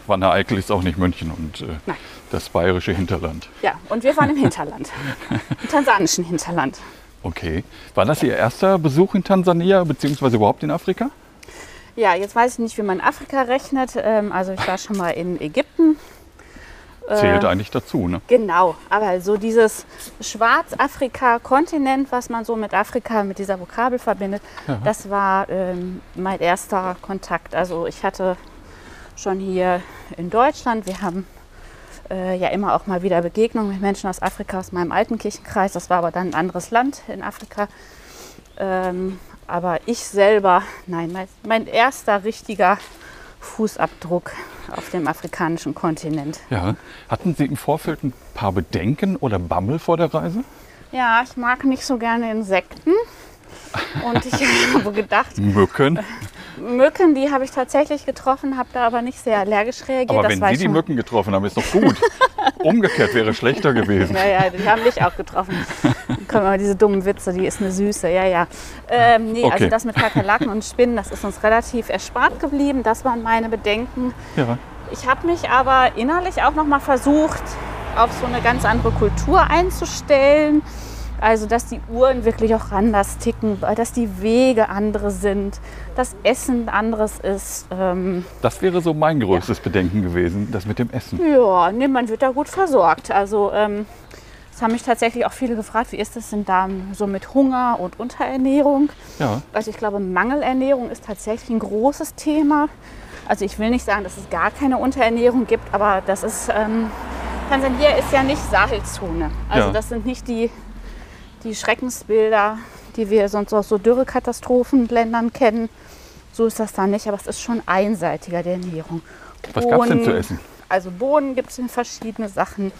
Wanne Eickel ist auch nicht München und äh, das bayerische Hinterland. Ja, und wir waren im Hinterland. Im tansanischen Hinterland. Okay. War das Ihr erster Besuch in Tansania, beziehungsweise überhaupt in Afrika? Ja, jetzt weiß ich nicht, wie man Afrika rechnet. Ähm, also ich war schon mal in Ägypten. Zählt eigentlich dazu, ne? Genau, aber so dieses Schwarzafrika-Kontinent, was man so mit Afrika, mit dieser Vokabel verbindet, das war ähm, mein erster Kontakt. Also ich hatte schon hier in Deutschland, wir haben äh, ja immer auch mal wieder Begegnungen mit Menschen aus Afrika, aus meinem alten Kirchenkreis. Das war aber dann ein anderes Land in Afrika. Ähm, aber ich selber, nein, mein, mein erster richtiger Fußabdruck auf dem afrikanischen Kontinent. Ja. Hatten Sie im Vorfeld ein paar Bedenken oder Bammel vor der Reise? Ja, ich mag nicht so gerne Insekten. Und ich habe gedacht, Mücken. Mücken, die habe ich tatsächlich getroffen, habe da aber nicht sehr allergisch reagiert. Aber das wenn Sie die Mücken getroffen haben, ist doch gut. Umgekehrt wäre schlechter gewesen. Ja, ja, die haben mich auch getroffen. Kommen immer diese dummen Witze, die ist eine Süße, ja, ja. Ähm, nee, Okay. also das mit Kakerlaken und Spinnen, das ist uns relativ erspart geblieben. Das waren meine Bedenken. Ja. Ich habe mich aber innerlich auch noch mal versucht, auf so eine ganz andere Kultur einzustellen. Also, dass die Uhren wirklich auch anders ticken, dass die Wege andere sind, das Essen anderes ist. Ähm, Das wäre so mein größtes Bedenken gewesen, das mit dem Essen. ja, nee, man wird da gut versorgt. Also, ähm, es haben mich tatsächlich auch viele gefragt, wie ist das denn da so mit Hunger und Unterernährung? Ja. Also ich glaube, Mangelernährung ist tatsächlich ein großes Thema. Also ich will nicht sagen, dass es gar keine Unterernährung gibt, aber das ist, ähm, Tansania ist ja nicht Sahelzone. Also Ja. das sind nicht die, die Schreckensbilder, die wir sonst aus so Dürrekatastrophenländern kennen. So ist das da nicht, aber es ist schon einseitiger, die Ernährung. Was gab es denn zu essen? Also Bohnen gibt es in verschiedene Sachen.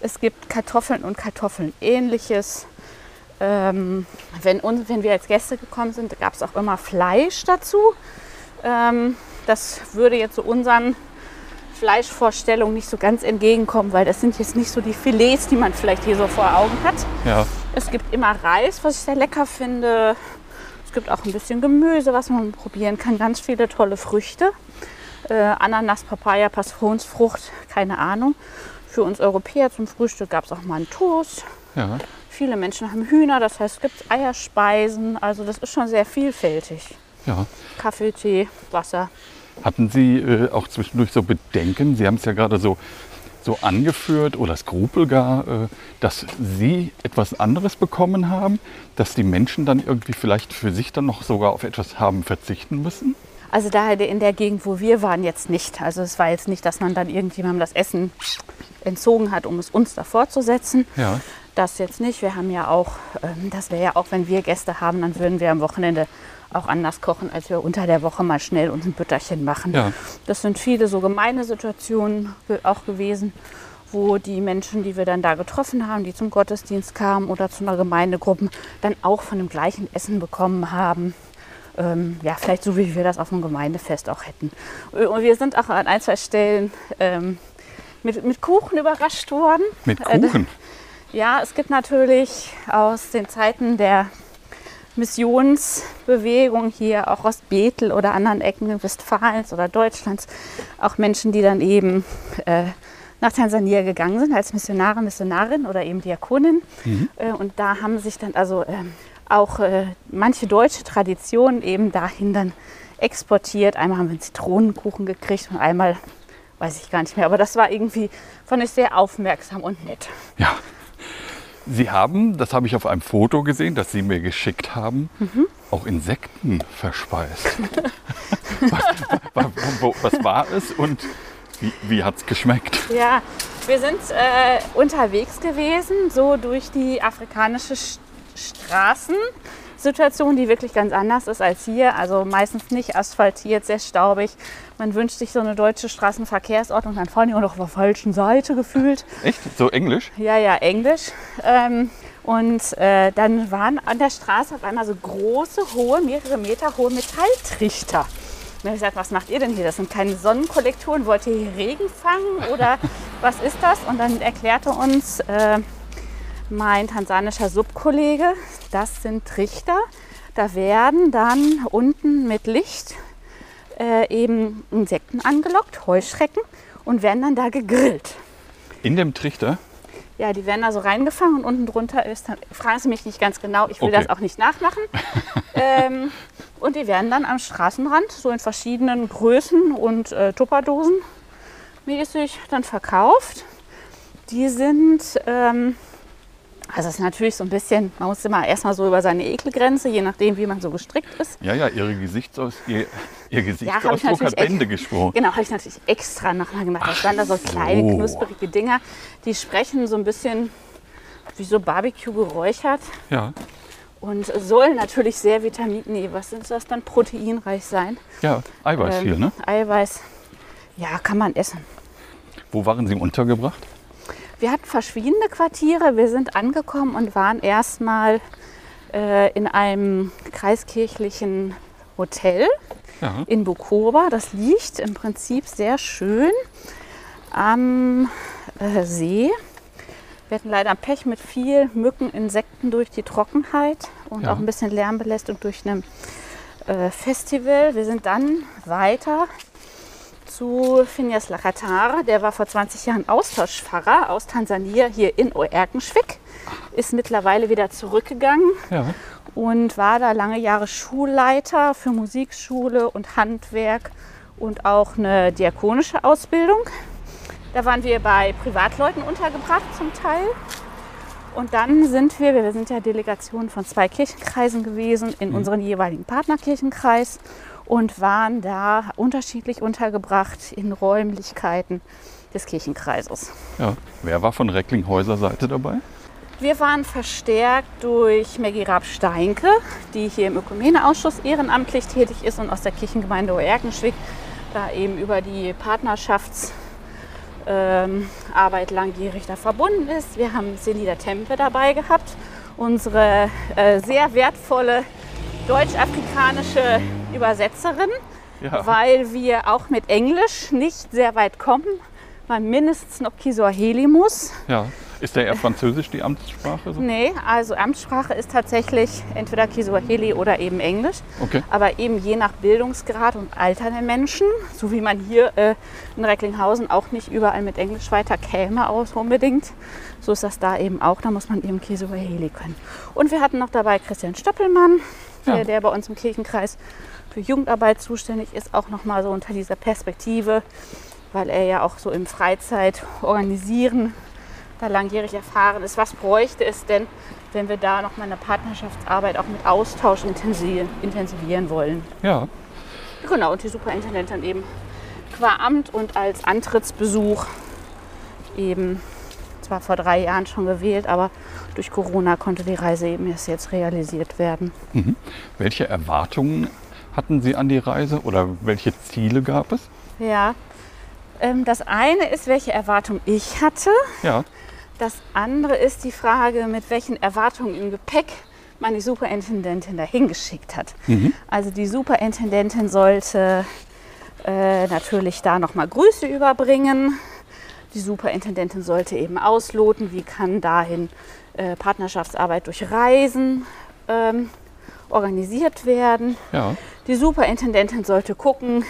Es gibt Kartoffeln und Kartoffeln ähnliches. Ähm, wenn, uns, wenn wir als Gäste gekommen sind, gab es auch immer Fleisch dazu. Ähm, das würde jetzt so unseren Fleischvorstellungen nicht so ganz entgegenkommen, weil das sind jetzt nicht so die Filets, die man vielleicht hier so vor Augen hat. Ja. Es gibt immer Reis, was ich sehr lecker finde. Es gibt auch ein bisschen Gemüse, was man probieren kann. Ganz viele tolle Früchte. Äh, Ananas, Papaya, Passionsfrucht, keine Ahnung. Für uns Europäer zum Frühstück gab es auch mal einen Toast. Ja. Viele Menschen haben Hühner, das heißt, es gibt Eierspeisen. Also das ist schon sehr vielfältig. ja. Kaffee, Tee, Wasser. Hatten Sie äh, auch zwischendurch so Bedenken? Sie haben es ja gerade so, so angeführt oder Skrupel gar, äh, dass Sie etwas anderes bekommen haben, dass die Menschen dann irgendwie vielleicht für sich dann noch sogar auf etwas haben verzichten müssen? Also da in der Gegend, wo wir waren, jetzt nicht. Also es war jetzt nicht, dass man dann irgendjemandem das Essen entzogen hat, um es uns davor zu setzen. Ja. Das jetzt nicht. Wir haben ja auch, ähm, das wäre ja auch, wenn wir Gäste haben, dann würden wir am Wochenende auch anders kochen, als wir unter der Woche mal schnell uns ein Bütterchen machen. Ja. Das sind viele so gemeine Situationen auch gewesen, wo die Menschen, die wir dann da getroffen haben, die zum Gottesdienst kamen oder zu einer Gemeindegruppe, dann auch von dem gleichen Essen bekommen haben. Ähm, ja, vielleicht so, wie wir das auf einem Gemeindefest auch hätten. Und wir sind auch an ein, zwei Stellen ähm, mit, mit Kuchen überrascht worden. Mit Äh, Kuchen? ja, es gibt natürlich aus den Zeiten der Missionsbewegung hier auch aus Bethel oder anderen Ecken Westfalens oder Deutschlands. Auch Menschen, die dann eben äh, nach Tansania gegangen sind als Missionare, Missionarin oder eben Diakonin. Äh, und da haben sich dann also ähm, auch äh, manche deutsche Traditionen eben dahin dann exportiert. Einmal haben wir einen Zitronenkuchen gekriegt und einmal weiß ich gar nicht mehr. Aber das war irgendwie, fand ich sehr aufmerksam und nett. Ja. Sie haben, das habe ich auf einem Foto gesehen, das Sie mir geschickt haben, auch Insekten verspeist. was, was war es und wie, wie hat es geschmeckt? Ja, wir sind äh, unterwegs gewesen, so durch die afrikanische Sch Straßensituation, die wirklich ganz anders ist als hier. Also meistens nicht asphaltiert, sehr staubig. Man wünscht sich so eine deutsche Straßenverkehrsordnung, dann fahren die auch noch auf der falschen Seite gefühlt. Echt? So englisch? Ja, ja, Englisch. Ähm, und äh, dann waren an der Straße auf einmal so große, hohe, mehrere Meter hohe Metalltrichter. Und dann habe ich gesagt, was macht ihr denn hier? Das sind keine Sonnenkollektoren. Wollt ihr hier Regen fangen oder was ist das? Und dann erklärte uns äh, mein tansanischer Subkollege, das sind Trichter. Da werden dann unten mit Licht äh, eben Insekten angelockt, Heuschrecken, und werden dann da gegrillt. In dem Trichter? Ja, die werden da so reingefangen und unten drunter ist dann, fragen Sie mich nicht ganz genau, ich will Okay. das auch nicht nachmachen. ähm, und die werden dann am Straßenrand, so in verschiedenen Größen und äh, Tupperdosen mäßig dann verkauft. Die sind, ähm, also es ist natürlich so ein bisschen, man muss immer erstmal so über seine Ekelgrenze, je nachdem, wie man so gestrickt ist. Ja, ja, Ihre Gesichtsaus, Ihr, Ihr Gesichtsausdruck hat natürlich echt- Bände gesprochen. Genau, habe ich natürlich extra nochmal gemacht. Das waren da so kleine, so. knusprige Dinger, die sprechen so ein bisschen wie so Barbecue geräuchert. Ja, Und sollen natürlich sehr Vitamin, nee, was ist das dann, proteinreich sein. ja, Eiweiß Ähm, viel, ne? Eiweiß, ja, kann man essen. Wo waren Sie untergebracht? Wir hatten verschiedene Quartiere. Wir sind angekommen und waren erstmal äh, in einem kreiskirchlichen Hotel Ja, in Bukoba. Das liegt im Prinzip sehr schön am äh, See. Wir hatten leider Pech mit viel Mücken, Insekten durch die Trockenheit und Ja. auch ein bisschen Lärmbelästigung durch ein äh, Festival. Wir sind dann weiter zu Phineas Lakatare. Der war vor 20 Jahren Austauschpfarrer aus Tansania hier in Oerkenschwick. Ist mittlerweile wieder zurückgegangen ja. und war da lange Jahre Schulleiter für Musikschule und Handwerk und auch eine diakonische Ausbildung. Da waren wir bei Privatleuten untergebracht zum Teil. Und dann sind wir, wir sind ja Delegation von zwei Kirchenkreisen gewesen in unseren jeweiligen Partnerkirchenkreis und waren da unterschiedlich untergebracht in Räumlichkeiten des Kirchenkreises. ja. Wer war von Recklinghäuser Seite dabei? Wir waren verstärkt durch Maggie Raab-Steinke, die hier im Ökumeneausschuss ehrenamtlich tätig ist und aus der Kirchengemeinde Oerkenschwick da eben über die Partnerschaftsarbeit ähm, Arbeit langjährig da verbunden ist. Wir haben Selida Tempe dabei gehabt, unsere äh, sehr wertvolle deutsch-afrikanische Übersetzerin, Ja. weil wir auch mit Englisch nicht sehr weit kommen, man mindestens noch Kiswahili muss. ja. Ist der eher Französisch die Amtssprache? So? Nee, also Amtssprache ist tatsächlich entweder Kiswahili oder eben Englisch. Okay. Aber eben je nach Bildungsgrad und Alter der Menschen, so wie man hier äh, in Recklinghausen auch nicht überall mit Englisch weiter käme aus unbedingt, so ist das da eben auch. Da muss man eben Kiswahili können. Und wir hatten noch dabei Christian Stoppelmann, Ja. der, bei uns im Kirchenkreis für Jugendarbeit zuständig ist, auch nochmal so unter dieser Perspektive, weil er ja auch so im Freizeit organisieren da langjährig erfahren ist. Was bräuchte es denn, wenn wir da noch mal eine Partnerschaftsarbeit auch mit Austausch intensiv, intensivieren wollen? Ja. Genau, und die Superintendentin eben qua Amt und als Antrittsbesuch eben zwar vor drei Jahren schon gewählt, aber durch Corona konnte die Reise eben erst jetzt realisiert werden. Welche Erwartungen hatten Sie an die Reise oder welche Ziele gab es? Ja, ähm, das eine ist, welche Erwartung ich hatte. Ja. Das andere ist die Frage, mit welchen Erwartungen im Gepäck man die Superintendentin dahin geschickt hat. Also die Superintendentin sollte äh, natürlich da nochmal Grüße überbringen. Die Superintendentin sollte eben ausloten, wie kann dahin äh, Partnerschaftsarbeit durch Reisen ähm, organisiert werden. Ja. Die Superintendentin sollte gucken,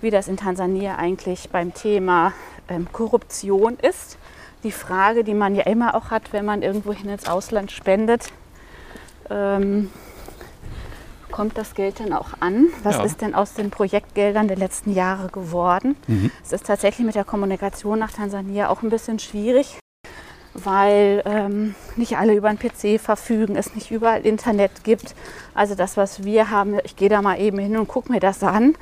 wie das in Tansania eigentlich beim Thema ähm, Korruption ist. Die Frage, die man ja immer auch hat, wenn man irgendwohin ins Ausland spendet, ähm, kommt das Geld denn auch an? Was Ja. ist denn aus den Projektgeldern der letzten Jahre geworden? Es ist tatsächlich mit der Kommunikation nach Tansania auch ein bisschen schwierig, weil ähm, nicht alle über einen PC verfügen, es nicht überall Internet gibt. Also das, was wir haben, ich gehe da mal eben hin und gucke mir das an,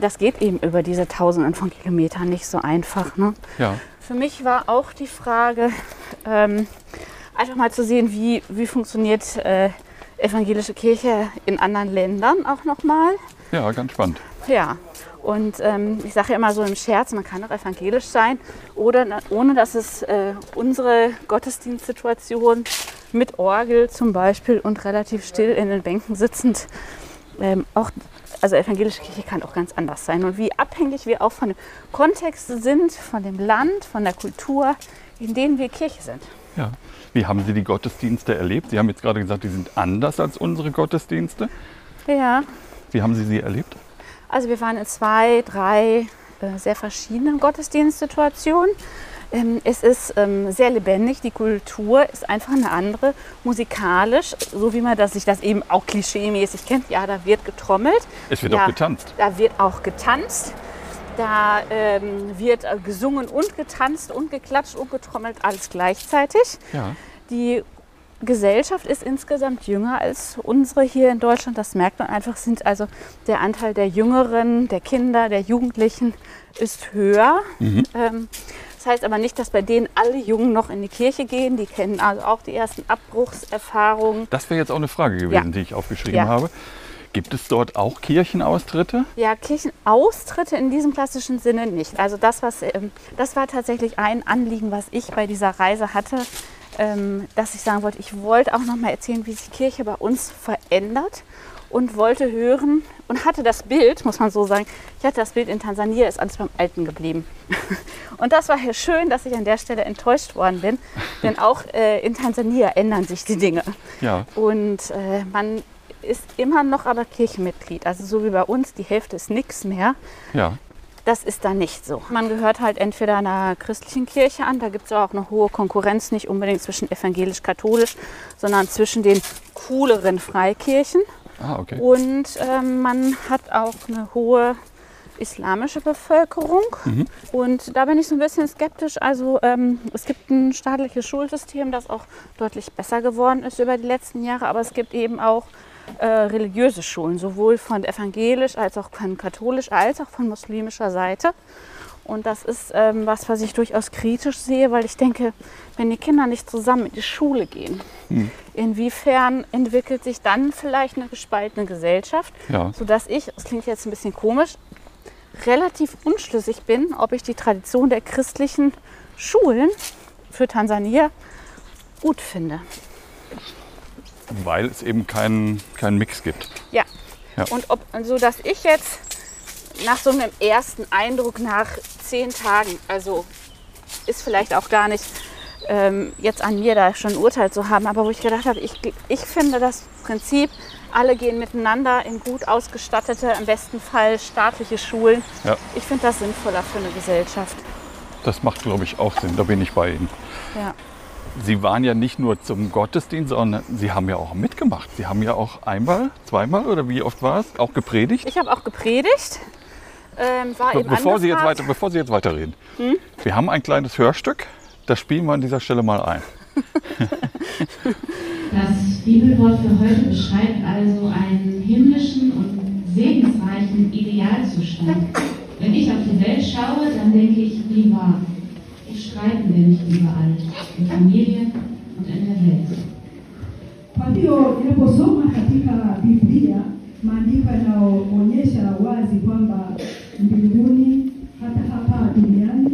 das geht eben über diese Tausenden von Kilometern nicht so einfach. Ne? Ja. Für mich war auch die Frage, ähm, einfach mal zu sehen, wie, wie funktioniert äh, evangelische Kirche in anderen Ländern auch nochmal. Ja, ganz spannend. Ja, und ähm, ich sage ja immer so im Scherz, man kann auch evangelisch sein, oder ohne dass es äh, unsere Gottesdienstsituation mit Orgel zum Beispiel und relativ still in den Bänken sitzend ähm, auch, also evangelische Kirche kann auch ganz anders sein. Und wie abhängig wir auch von dem Kontext sind, von dem Land, von der Kultur, in denen wir Kirche sind. Ja. Wie haben Sie die Gottesdienste erlebt? Sie haben jetzt gerade gesagt, die sind anders als unsere Gottesdienste. Ja, Wie haben Sie sie erlebt? Also wir waren in zwei, drei äh, sehr verschiedenen Gottesdienstsituationen. Ähm, es ist ähm, sehr lebendig, die Kultur ist einfach eine andere, musikalisch, so wie man das, sich das eben auch klischeemäßig kennt. Ja, da wird getrommelt. Es wird ja, auch getanzt. Da wird auch getanzt. Da ähm, wird äh, gesungen und getanzt und geklatscht und getrommelt, alles gleichzeitig. Ja. Die Gesellschaft ist insgesamt jünger als unsere hier in Deutschland. Das merkt man einfach. Sind also der Anteil der Jüngeren, der Kinder, der Jugendlichen ist höher. Ähm, das heißt aber nicht, dass bei denen alle Jungen noch in die Kirche gehen. Die kennen also auch die ersten Abbruchserfahrungen. Das wäre jetzt auch eine Frage gewesen, Ja. die ich aufgeschrieben Ja. habe. Gibt es dort auch Kirchenaustritte? Ja, Kirchenaustritte in diesem klassischen Sinne nicht. Also das, was, ähm, das war tatsächlich ein Anliegen, was ich bei dieser Reise hatte, ähm, dass ich sagen wollte, ich wollte auch noch mal erzählen, wie sich Kirche bei uns verändert und wollte hören und hatte das Bild, muss man so sagen, ich hatte das Bild in Tansania, ist alles beim Alten geblieben. Und das war ja schön, dass ich an der Stelle enttäuscht worden bin, denn auch äh, in Tansania ändern sich die Dinge. Ja. Und äh, man ist immer noch aber Kirchenmitglied. Also so wie bei uns, die Hälfte ist nichts mehr. Ja. Das ist da nicht so. Man gehört halt entweder einer christlichen Kirche an, da gibt es auch eine hohe Konkurrenz, nicht unbedingt zwischen evangelisch-katholisch, sondern zwischen den cooleren Freikirchen. Ah, okay. Und ähm, man hat auch eine hohe islamische Bevölkerung. Und da bin ich so ein bisschen skeptisch. Also ähm, es gibt ein staatliches Schulsystem, das auch deutlich besser geworden ist über die letzten Jahre. Aber es gibt eben auch äh, religiöse Schulen, sowohl von evangelisch als auch von katholisch als auch von muslimischer Seite. Und das ist ähm, was, was ich durchaus kritisch sehe, weil ich denke, wenn die Kinder nicht zusammen in die Schule gehen, inwiefern entwickelt sich dann vielleicht eine gespaltene Gesellschaft, Ja. sodass ich, das klingt jetzt ein bisschen komisch, relativ unschlüssig bin, ob ich die Tradition der christlichen Schulen für Tansania gut finde. Weil es eben keinen keinen Mix gibt. Ja. Ja. Und ob, so dass ich jetzt nach so einem ersten Eindruck nach zehn Tagen, also ist vielleicht auch gar nicht ähm, jetzt an mir da schon ein Urteil zu haben, aber wo ich gedacht habe, ich, ich finde das Prinzip, alle gehen miteinander in gut ausgestattete, im besten Fall staatliche Schulen. Ja. Ich finde das sinnvoller für eine Gesellschaft. Das macht, glaube ich, auch Sinn. Da bin ich bei Ihnen. Ja. Sie waren ja nicht nur zum Gottesdienst, sondern Sie haben ja auch mitgemacht. Sie haben ja auch einmal, zweimal oder wie oft war es, auch gepredigt. Ich habe auch gepredigt. Ähm, war Be eben bevor, Sie jetzt weiter, bevor Sie jetzt weiterreden. Hm? Wir haben ein kleines Hörstück, das spielen wir an dieser Stelle mal ein. Das Bibelwort für heute beschreibt also einen himmlischen und segensreichen Idealzustand. Wenn ich auf die Welt schaue, dann denke ich, wie wahr. Wo wir nicht überall? In Familien und in der Welt. Kwa hiyo ninaposoma katika Biblia maandiko yanayoonyesha wazi kwamba mbinguni, hata hapa duniani,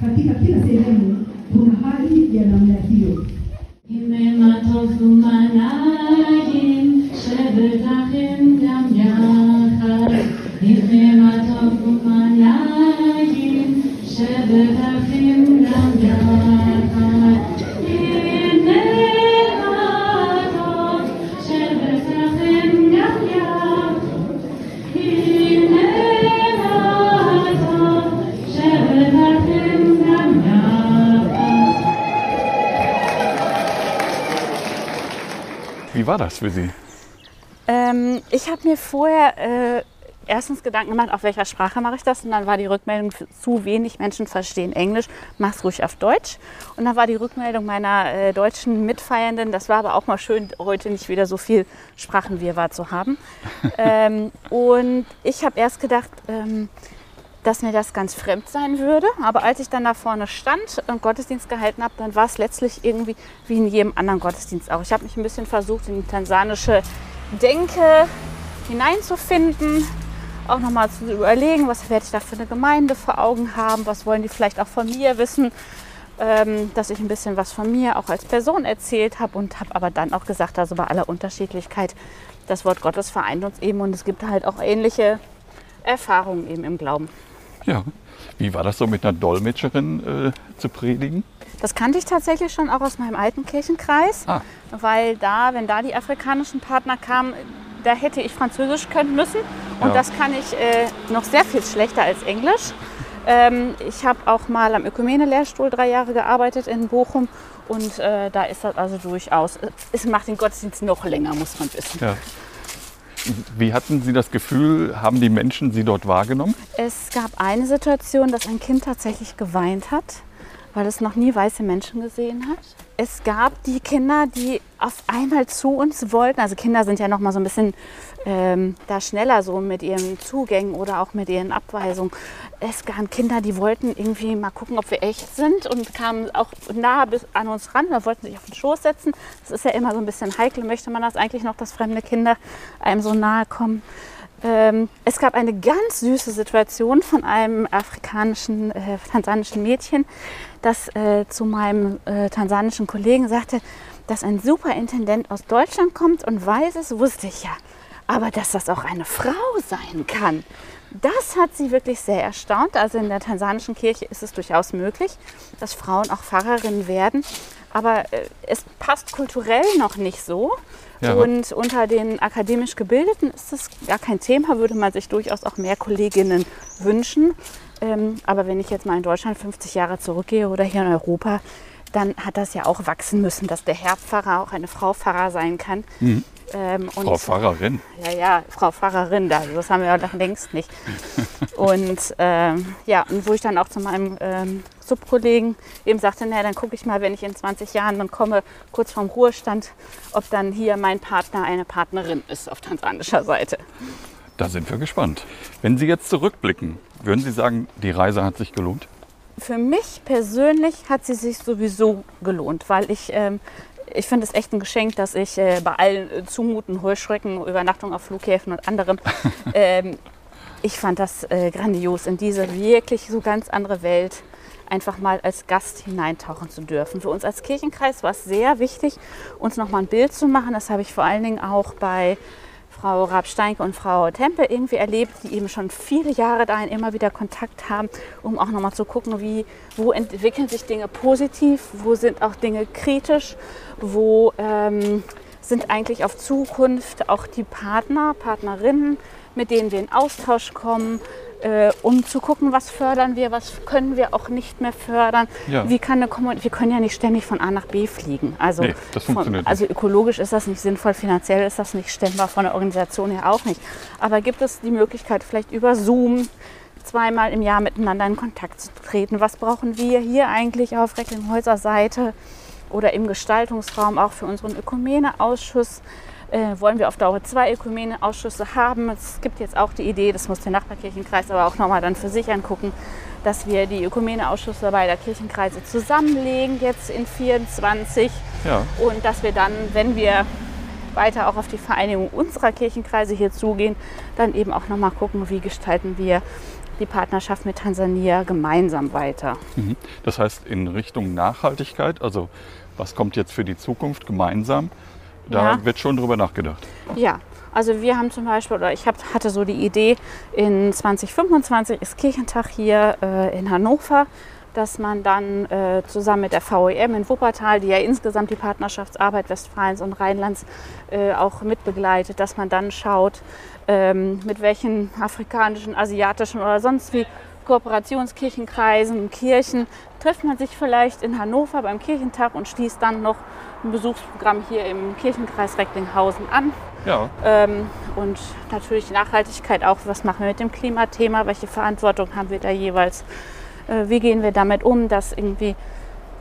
katika kila sehemu für Sie? Ähm, ich habe mir vorher äh, erstens Gedanken gemacht, auf welcher Sprache mache ich das. Und dann war die Rückmeldung, zu wenig Menschen verstehen Englisch, mach's ruhig auf Deutsch. Und dann war die Rückmeldung meiner äh, deutschen Mitfeiernden, das war aber auch mal schön, heute nicht wieder so viel Sprachenwirrwarr zu haben. ähm, und ich habe erst gedacht, ähm, dass mir das ganz fremd sein würde. Aber als ich dann da vorne stand und Gottesdienst gehalten habe, dann war es letztlich irgendwie wie in jedem anderen Gottesdienst auch. Ich habe mich ein bisschen versucht, in die tansanische Denke hineinzufinden, auch nochmal zu überlegen, was werde ich da für eine Gemeinde vor Augen haben, was wollen die vielleicht auch von mir wissen, ähm, dass ich ein bisschen was von mir auch als Person erzählt habe und habe aber dann auch gesagt, also bei aller Unterschiedlichkeit, das Wort Gottes vereint uns eben und es gibt halt auch ähnliche Erfahrungen eben im Glauben. Ja. Wie war das so mit einer Dolmetscherin äh, zu predigen? Das kannte ich tatsächlich schon auch aus meinem alten Kirchenkreis, Ah. weil da, wenn da die afrikanischen Partner kamen, da hätte ich Französisch können müssen und Ja. das kann ich äh, noch sehr viel schlechter als Englisch. Ähm, ich habe auch mal am Ökumene-Lehrstuhl drei Jahre gearbeitet in Bochum und äh, da ist das also durchaus, es macht den Gottesdienst noch länger, muss man wissen. Ja. Wie hatten Sie das Gefühl, haben die Menschen Sie dort wahrgenommen? Es gab eine Situation, dass ein Kind tatsächlich geweint hat, weil es noch nie weiße Menschen gesehen hat. Es gab die Kinder, die auf einmal zu uns wollten. Also Kinder sind ja noch mal so ein bisschen ähm, da schneller so mit ihren Zugängen oder auch mit ihren Abweisungen. Es gab Kinder, die wollten irgendwie mal gucken, ob wir echt sind und kamen auch nah bis an uns ran. Da wollten sich auf den Schoß setzen. Das ist ja immer so ein bisschen heikel. Möchte man das eigentlich noch, dass fremde Kinder einem so nahe kommen? Ähm, es gab eine ganz süße Situation von einem afrikanischen, äh, tansanischen Mädchen, das äh, zu meinem äh, tansanischen Kollegen sagte, dass ein Superintendent aus Deutschland kommt und weiß es, wusste ich ja. Aber dass das auch eine Frau sein kann, das hat sie wirklich sehr erstaunt. Also in der tansanischen Kirche ist es durchaus möglich, dass Frauen auch Pfarrerinnen werden. Aber äh, es passt kulturell noch nicht so. Ja. Und unter den akademisch Gebildeten ist das gar kein Thema, würde man sich durchaus auch mehr Kolleginnen wünschen. Ähm, aber wenn ich jetzt mal in Deutschland 50 Jahre zurückgehe oder hier in Europa, dann hat das ja auch wachsen müssen, dass der Herr Pfarrer auch eine Frau Pfarrer sein kann. Ähm, und Frau Pfarrerin. ja, ja, Frau Pfarrerin, da, das haben wir ja noch längst nicht. Und ähm, ja, und wo ich dann auch zu meinem ähm, Subkollegen eben sagte, na, dann gucke ich mal, wenn ich in 20 Jahren dann komme, kurz vorm Ruhestand, ob dann hier mein Partner eine Partnerin ist auf tansanischer Seite. Da sind wir gespannt. Wenn Sie jetzt zurückblicken, würden Sie sagen, die Reise hat sich gelohnt? Für mich persönlich hat sie sich sowieso gelohnt, weil ich, ähm, ich finde es echt ein Geschenk, dass ich äh, bei allen äh, Zumuten, Heuschrecken, Übernachtung auf Flughäfen und anderem, ähm, ich fand das äh, grandios, in diese wirklich so ganz andere Welt einfach mal als Gast hineintauchen zu dürfen. Für uns als Kirchenkreis war es sehr wichtig, uns nochmal ein Bild zu machen. Das habe ich vor allen Dingen auch bei Frau Raab-Steinke und Frau Tempe irgendwie erlebt, die eben schon viele Jahre dahin immer wieder Kontakt haben, um auch nochmal zu gucken, wie, wo entwickeln sich Dinge positiv, wo sind auch Dinge kritisch, wo ähm, sind eigentlich auf Zukunft auch die Partner, Partnerinnen, mit denen wir in Austausch kommen, äh, um zu gucken, was fördern wir, was können wir auch nicht mehr fördern. Ja. Wie kann eine wir können ja nicht ständig von A nach B fliegen. Also, Nee, von, also ökologisch ist das nicht sinnvoll, finanziell ist das nicht stemmbar, von der Organisation her auch nicht. Aber gibt es die Möglichkeit, vielleicht über Zoom zweimal im Jahr miteinander in Kontakt zu treten? Was brauchen wir hier eigentlich auf Recklinghäuser Seite oder im Gestaltungsraum auch für unseren Ökumene-Ausschuss? Äh, wollen wir auf Dauer zwei Ökumene-Ausschüsse haben? Es gibt jetzt auch die Idee, das muss der Nachbarkirchenkreis aber auch nochmal dann für sich angucken, dass wir die Ökumene-Ausschüsse beider Kirchenkreise zusammenlegen, jetzt in 24 Ja. und dass wir dann, wenn wir weiter auch auf die Vereinigung unserer Kirchenkreise hier zugehen, dann eben auch nochmal gucken, wie gestalten wir die Partnerschaft mit Tansania gemeinsam weiter. Mhm. Das heißt in Richtung Nachhaltigkeit, also was kommt jetzt für die Zukunft gemeinsam, da Ja. wird schon drüber nachgedacht. Ja, also wir haben zum Beispiel, oder ich hab, hatte so die Idee, in 2025 ist Kirchentag hier äh, in Hannover, dass man dann äh, zusammen mit der VEM in Wuppertal, die ja insgesamt die Partnerschaftsarbeit Westfalens und Rheinlands äh, auch mitbegleitet, dass man dann schaut, ähm, mit welchen afrikanischen, asiatischen oder sonst wie Kooperationskirchenkreisen, Kirchen, trifft man sich vielleicht in Hannover beim Kirchentag und schließt dann noch ein Besuchsprogramm hier im Kirchenkreis Recklinghausen an. Ja, Ähm, und natürlich Nachhaltigkeit auch. Was machen wir mit dem Klimathema? Welche Verantwortung haben wir da jeweils? Äh, wie gehen wir damit um, dass irgendwie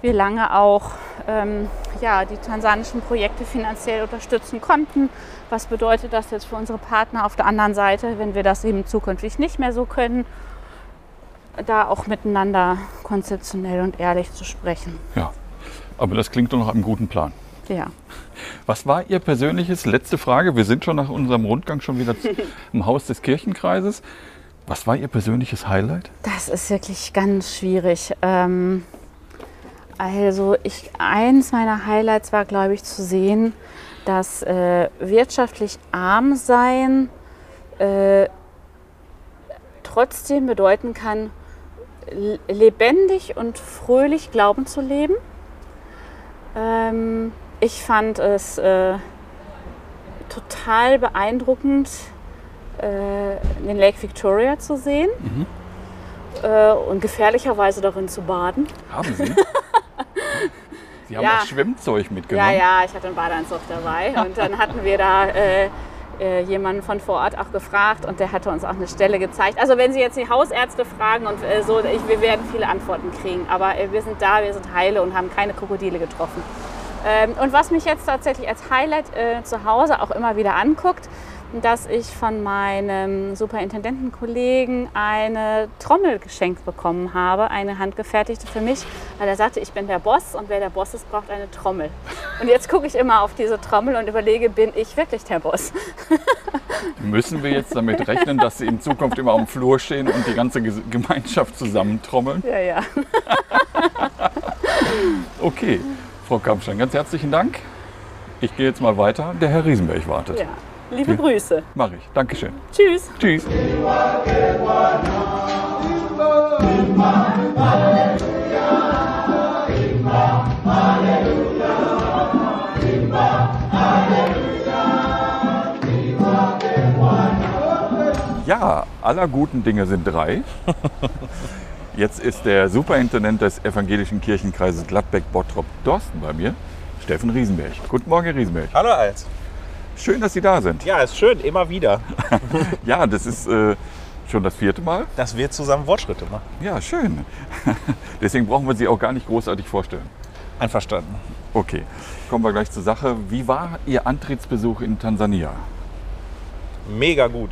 wir lange auch ähm, ja, die tansanischen Projekte finanziell unterstützen konnten? Was bedeutet das jetzt für unsere Partner auf der anderen Seite, wenn wir das eben zukünftig nicht mehr so können? Da auch miteinander konzeptionell und ehrlich zu sprechen. ja. Aber das klingt doch nach einem guten Plan. Ja. Was war Ihr persönliches, letzte Frage, wir sind schon nach unserem Rundgang schon wieder im Haus des Kirchenkreises. Was war Ihr persönliches Highlight? Das ist wirklich ganz schwierig. Ähm, also ich, eins meiner Highlights war, glaube ich, zu sehen, dass äh, wirtschaftlich arm sein äh, trotzdem bedeuten kann, lebendig und fröhlich Glauben zu leben. Ähm, ich fand es äh, total beeindruckend, äh, den Lake Victoria zu sehen äh, und gefährlicherweise darin zu baden. Haben Sie? Sie haben Ja. auch Schwimmzeug mitgenommen. Ja, ja, ich hatte einen Badeanzug dabei und dann hatten wir da äh, jemanden von vor Ort auch gefragt und der hatte uns auch eine Stelle gezeigt. Also wenn Sie jetzt die Hausärzte fragen und äh, so, ich, wir werden viele Antworten kriegen, aber äh, wir sind da, wir sind heile und haben keine Krokodile getroffen. Ähm, und was mich jetzt tatsächlich als Highlight äh, zu Hause auch immer wieder anguckt, dass ich von meinem Superintendentenkollegen eine Trommel geschenkt bekommen habe, eine handgefertigte für mich, weil er sagte, ich bin der Boss und wer der Boss ist, braucht eine Trommel. Und jetzt gucke ich immer auf diese Trommel und überlege, bin ich wirklich der Boss? Müssen wir jetzt damit rechnen, dass Sie in Zukunft immer am Flur stehen und die ganze Gemeinschaft zusammentrommeln? Ja, ja. Okay, Frau Kampstein, ganz herzlichen Dank. Ich gehe jetzt mal weiter. Der Herr Riesenberg wartet. ja. Liebe Grüße. Mach ich. Dankeschön. Tschüss. Tschüss. Ja, aller guten Dinge sind drei. Jetzt ist der Superintendent des evangelischen Kirchenkreises Gladbeck-Bottrop-Dorsten bei mir, Steffen Riesenberg. Guten Morgen, Herr Riesenberg. Hallo Als. Schön, dass Sie da sind. Ja, ist schön, immer wieder, Ja, das ist äh, schon das vierte Mal. dass wir zusammen Fortschritte machen. Ja, schön. Deswegen brauchen wir Sie auch gar nicht großartig vorstellen. Einverstanden. Okay, kommen wir gleich zur Sache. Wie war Ihr Antrittsbesuch in Tansania? Mega gut.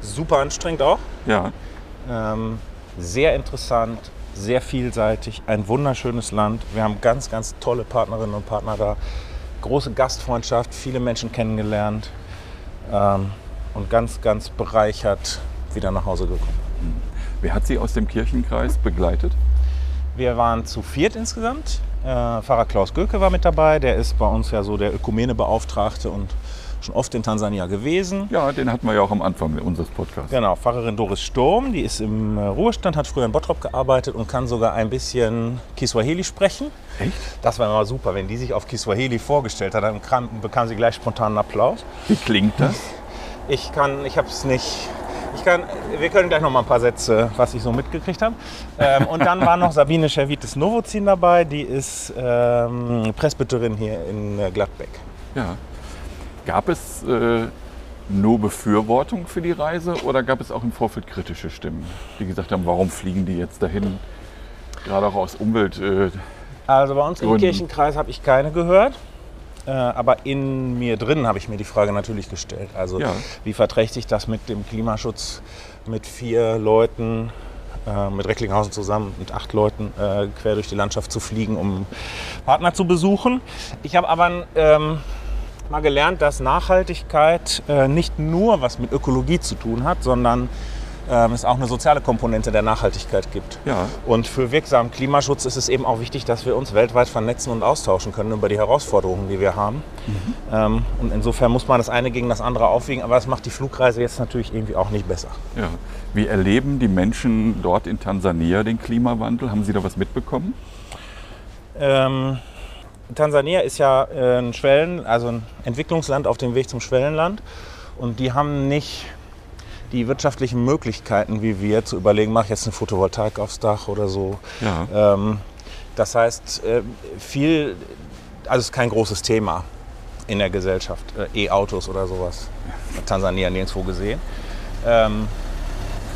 Super anstrengend auch. Ja, Ähm, sehr interessant, sehr vielseitig, ein wunderschönes Land. Wir haben ganz, ganz tolle Partnerinnen und Partner da. Große Gastfreundschaft, viele Menschen kennengelernt ähm, und ganz, ganz bereichert wieder nach Hause gekommen. wer hat Sie aus dem Kirchenkreis begleitet? Wir waren zu viert insgesamt. Äh, Pfarrer Klaus Göke war mit dabei. Der ist bei uns ja so der Ökumenebeauftragte und schon oft in Tansania gewesen. Ja, den hatten wir ja auch am Anfang unseres Podcasts. Genau, Pfarrerin Doris Sturm, die ist im äh, Ruhestand, hat früher in Bottrop gearbeitet und kann sogar ein bisschen Kiswahili sprechen. Echt? Das war immer super, wenn die sich auf Kiswahili vorgestellt hat, dann kam, bekam sie gleich spontanen Applaus. Wie klingt das? Ich kann, ich habe es nicht. Ich kann, wir können gleich noch mal ein paar Sätze, was ich so mitgekriegt habe. Ähm, und dann war noch Sabine Schervites Novozin dabei, die ist ähm, Presbyterin hier in äh, Gladbeck. Ja. Gab es äh, nur Befürwortung für die Reise oder gab es auch im Vorfeld kritische Stimmen, die gesagt haben, warum fliegen die jetzt dahin? Gerade auch aus Umwelt. Äh, Also bei uns im Gründen. Kirchenkreis habe ich keine gehört. Äh, aber in mir drin habe ich mir die Frage natürlich gestellt. Also Ja. wie verträgt sich das mit dem Klimaschutz mit vier Leuten, äh, mit Recklinghausen zusammen, mit acht Leuten äh, quer durch die Landschaft zu fliegen, um Partner zu besuchen. Ich habe aber ähm, mal gelernt, dass Nachhaltigkeit äh, nicht nur was mit Ökologie zu tun hat, sondern ähm, es auch eine soziale Komponente der Nachhaltigkeit gibt. ja, Und für wirksamen Klimaschutz ist es eben auch wichtig, dass wir uns weltweit vernetzen und austauschen können über die Herausforderungen, die wir haben. Ähm, und insofern muss man das eine gegen das andere aufwiegen, aber das macht die Flugreise jetzt natürlich irgendwie auch nicht besser. ja. Wie erleben die Menschen dort in Tansania den Klimawandel? Haben Sie da was mitbekommen? Ähm, Tansania ist ja äh, ein Schwellen, also ein Entwicklungsland auf dem Weg zum Schwellenland. Und die haben nicht die wirtschaftlichen Möglichkeiten wie wir zu überlegen, mache ich jetzt eine Photovoltaik aufs Dach oder so. Ja. Ähm, das heißt, äh, viel, also es ist kein großes Thema in der Gesellschaft, äh, E-Autos oder sowas. Tansania nirgendwo gesehen. Ähm,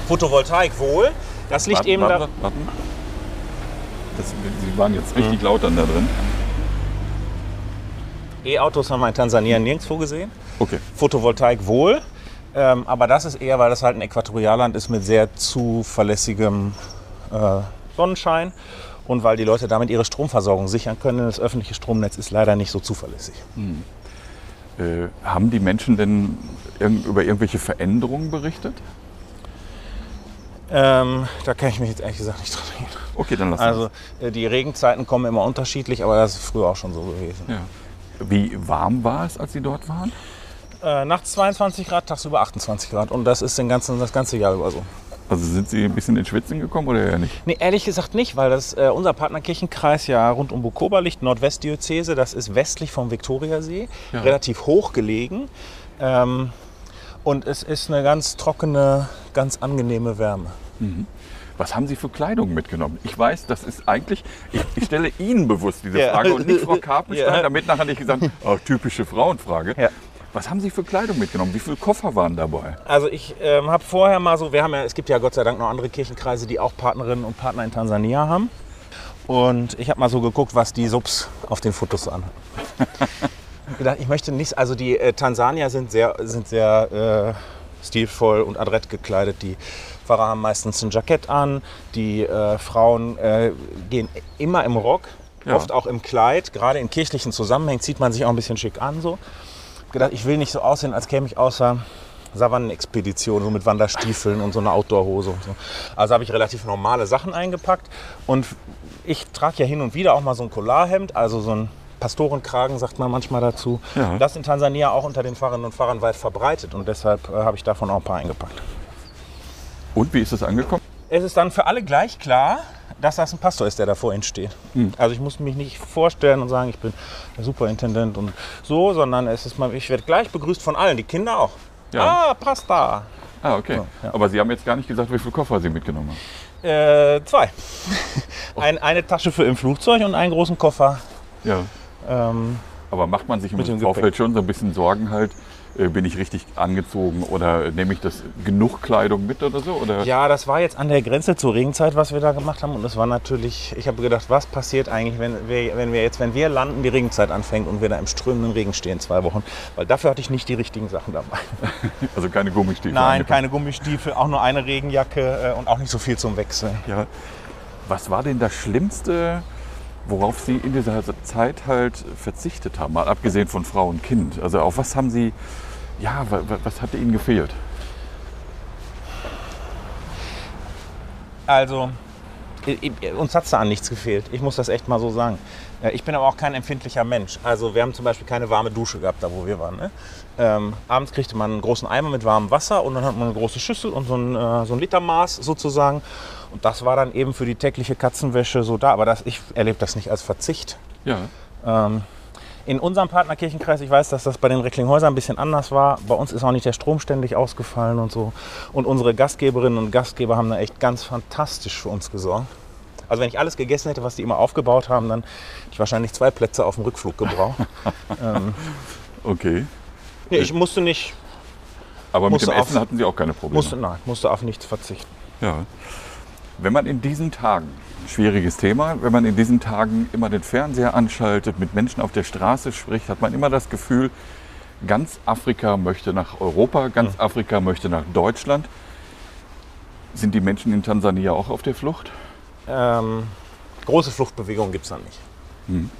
Photovoltaik wohl. Das liegt Warten, eben warten, da. warten. Das, Sie waren jetzt richtig laut dann da drin. E-Autos haben wir in Tansania nirgendwo gesehen. Okay. Photovoltaik wohl. Ähm, aber das ist eher, weil das halt ein Äquatorialland ist mit sehr zuverlässigem äh, Sonnenschein und weil die Leute damit ihre Stromversorgung sichern können. Das öffentliche Stromnetz ist leider nicht so zuverlässig. Äh, haben die Menschen denn irg über irgendwelche Veränderungen berichtet? Ähm, da kann ich mich jetzt ehrlich gesagt nicht dran erinnern. Okay, dann lassen Also äh, die Regenzeiten kommen immer unterschiedlich, aber das ist früher auch schon so gewesen. Ja. Wie warm war es, als Sie dort waren? Äh, nachts 22 Grad, tagsüber 28 Grad und das ist den ganzen, das ganze Jahr über so. Also sind Sie ein bisschen ins Schwitzen gekommen oder eher nicht? Nee, ehrlich gesagt nicht, weil das äh, unser Partnerkirchenkreis ja rund um Bukoba liegt, Nordwestdiözese, das ist westlich vom Viktoriasee, Ja. relativ hoch gelegen. Ähm, und es ist eine ganz trockene, ganz angenehme Wärme. Was haben Sie für Kleidung mitgenommen? Ich weiß, das ist eigentlich, ich, ich stelle Ihnen bewusst diese Ja. Frage und nicht Frau Karpenstein, Ja. damit nachher nicht gesagt, oh, typische Frauenfrage. Ja. Was haben Sie für Kleidung mitgenommen? Wie viele Koffer waren dabei? Also ich ähm, habe vorher mal so, wir haben ja, es gibt ja Gott sei Dank noch andere Kirchenkreise, die auch Partnerinnen und Partner in Tansania haben. Und ich habe mal so geguckt, was die Subs auf den Fotos so anhaben. Ich gedacht, ich möchte nicht, also die äh, Tansanier sind sehr, sind sehr äh, stilvoll und adrett gekleidet. Die Pfarrer haben meistens ein Jackett an, die äh, Frauen äh, gehen immer im Rock, Ja. oft auch im Kleid. Gerade in kirchlichen Zusammenhängen zieht man sich auch ein bisschen schick an. So. Ich gedacht, ich will nicht so aussehen, als käme ich außer Savannenexpedition, so mit Wanderstiefeln und so einer Outdoorhose so. Also habe ich relativ normale Sachen eingepackt und ich trage ja hin und wieder auch mal so ein Collarhemd, also so ein Pastorenkragen, sagt man manchmal dazu. Ja. Das ist in Tansania auch unter den Fahrerinnen und Fahrern weit verbreitet und deshalb äh, habe ich davon auch ein paar eingepackt. Und wie ist es angekommen? Es ist dann für alle gleich klar, dass das ein Pastor ist, der da vor ihnen steht. Hm. Also ich muss mich nicht vorstellen und sagen, ich bin der Superintendent und so, sondern es ist mal, ich werde gleich begrüßt von allen, die Kinder auch. Ja. Ah, Pasta. Ah, okay. Ja. Aber Sie haben jetzt gar nicht gesagt, wie viele Koffer Sie mitgenommen haben. Äh, zwei. Ein, eine Tasche für im Flugzeug und einen großen Koffer. Ja. Ähm, Aber macht man sich im Vorfeld schon so ein bisschen Sorgen halt, bin ich richtig angezogen oder nehme ich das genug Kleidung mit oder so? Oder? ja, das war jetzt an der Grenze zur Regenzeit, was wir da gemacht haben. Und es war natürlich, ich habe gedacht, was passiert eigentlich, wenn wir, wenn wir jetzt, wenn wir landen, die Regenzeit anfängt und wir da im strömenden Regen stehen, zwei Wochen. Weil dafür hatte ich nicht die richtigen Sachen dabei. Also keine Gummistiefel? Nein, angepackt? keine Gummistiefel, auch nur eine Regenjacke äh, und auch nicht so viel zum Wechseln. Ja. Was war denn das Schlimmste, worauf Sie in dieser Zeit halt verzichtet haben, mal abgesehen von Frau und Kind? Also auf was haben Sie, ja, wa- wa- was hat Ihnen gefehlt? Also, uns hat es da an nichts gefehlt. Ich muss das echt mal so sagen. Äh, Ich bin aber auch kein empfindlicher Mensch. Also wir haben zum Beispiel keine warme Dusche gehabt, da wo wir waren. Ne? Ähm, abends kriegte man einen großen Eimer mit warmem Wasser und dann hat man eine große Schüssel und so ein, äh, so ein Litermaß sozusagen. Und das war dann eben für die tägliche Katzenwäsche so da. Aber das, ich erlebe das nicht als Verzicht. Ja. Ähm, in unserem Partnerkirchenkreis, ich weiß, dass das bei den Recklinghäusern ein bisschen anders war. Bei uns ist auch nicht der Strom ständig ausgefallen und so. Und unsere Gastgeberinnen und Gastgeber haben da echt ganz fantastisch für uns gesorgt. Also wenn ich alles gegessen hätte, was die immer aufgebaut haben, dann hätte ich wahrscheinlich zwei Plätze auf dem Rückflug gebraucht. ähm, Okay. nee, ich musste nicht, Aber mit Musste dem auf- Essen hatten Sie auch keine Probleme? musste, nein, musste auf nichts verzichten. Ja. Wenn man in diesen Tagen, schwieriges Thema, wenn man in diesen Tagen immer den Fernseher anschaltet, mit Menschen auf der Straße spricht, hat man immer das Gefühl, ganz Afrika möchte nach Europa, ganz Afrika möchte nach Deutschland. Sind die Menschen in Tansania auch auf der Flucht? Ähm, große Fluchtbewegung gibt es da nicht. Hm.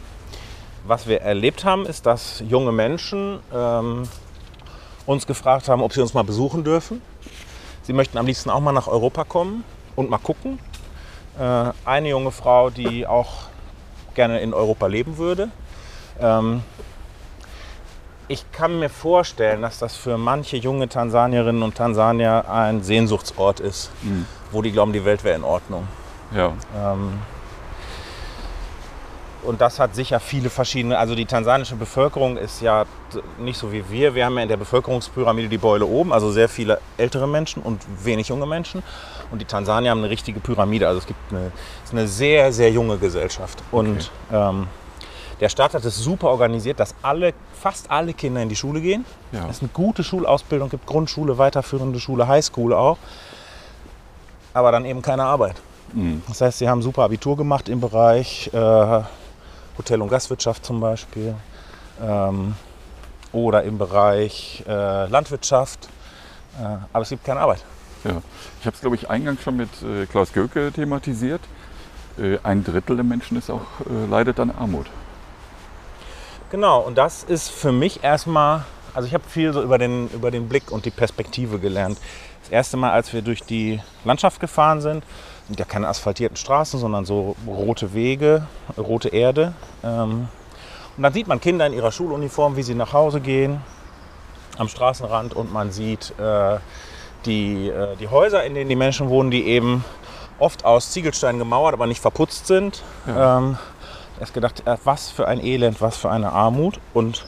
Was wir erlebt haben, ist, dass junge Menschen ähm, uns gefragt haben, ob sie uns mal besuchen dürfen. Sie möchten am liebsten auch mal nach Europa kommen und mal gucken. Äh, eine junge Frau, die auch gerne in Europa leben würde. Ähm, ich kann mir vorstellen, dass das für manche junge Tansanierinnen und Tansanier ein Sehnsuchtsort ist, wo die glauben, die Welt wäre in Ordnung. Ja. Ähm, und das hat sicher viele verschiedene, also die tansanische Bevölkerung ist ja nicht so wie wir. Wir haben ja in der Bevölkerungspyramide die Beule oben, also sehr viele ältere Menschen und wenig junge Menschen. Und die Tansanier haben eine richtige Pyramide, also es gibt eine, es ist eine sehr, sehr junge Gesellschaft. Und ähm, der Staat hat es super organisiert, dass alle, fast alle Kinder in die Schule gehen. Ja. Es eine gute Schulausbildung gibt, Grundschule, weiterführende Schule, Highschool auch. Aber dann eben keine Arbeit. Das heißt, sie haben super Abitur gemacht im Bereich äh, Hotel- und Gastwirtschaft zum Beispiel. Ähm, oder im Bereich äh, Landwirtschaft. Äh, aber es gibt keine Arbeit. Ja. Ich habe es, glaube ich, eingangs schon mit äh, Klaus Göke thematisiert. Äh, ein Drittel der Menschen ist auch, äh, leidet an Armut. Genau, und das ist für mich erstmal, also ich habe viel so über den, über den Blick und die Perspektive gelernt. Das erste Mal, als wir durch die Landschaft gefahren sind, sind ja keine asphaltierten Straßen, sondern so rote Wege, rote Erde. Ähm, und dann sieht man Kinder in ihrer Schuluniform, wie sie nach Hause gehen, am Straßenrand und man sieht äh, die, äh, die Häuser, in denen die Menschen wohnen, die eben oft aus Ziegelsteinen gemauert, aber nicht verputzt sind. Ähm, erst gedacht, äh, was für ein Elend, was für eine Armut. Und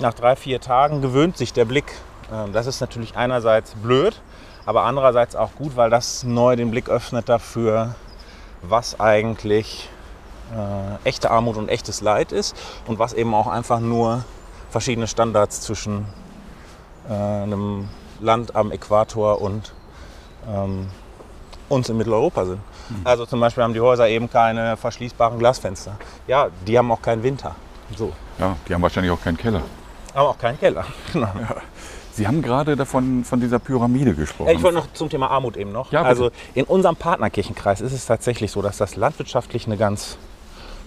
nach drei, vier Tagen gewöhnt sich der Blick. Ähm, das ist natürlich einerseits blöd, aber andererseits auch gut, weil das neu den Blick öffnet dafür, was eigentlich äh, echte Armut und echtes Leid ist und was eben auch einfach nur verschiedene Standards zwischen äh, einem Land am Äquator und ähm, uns in Mitteleuropa sind. Also zum Beispiel haben die Häuser eben keine verschließbaren Glasfenster. Ja, die haben auch keinen Winter. So. Ja, die haben wahrscheinlich auch keinen Keller. Haben auch keinen Keller. Genau. Sie haben gerade davon von dieser Pyramide gesprochen. Ja, ich wollte noch zum Thema Armut eben noch. Ja, bitte. also in unserem Partnerkirchenkreis ist es tatsächlich so, dass das landwirtschaftlich eine ganz,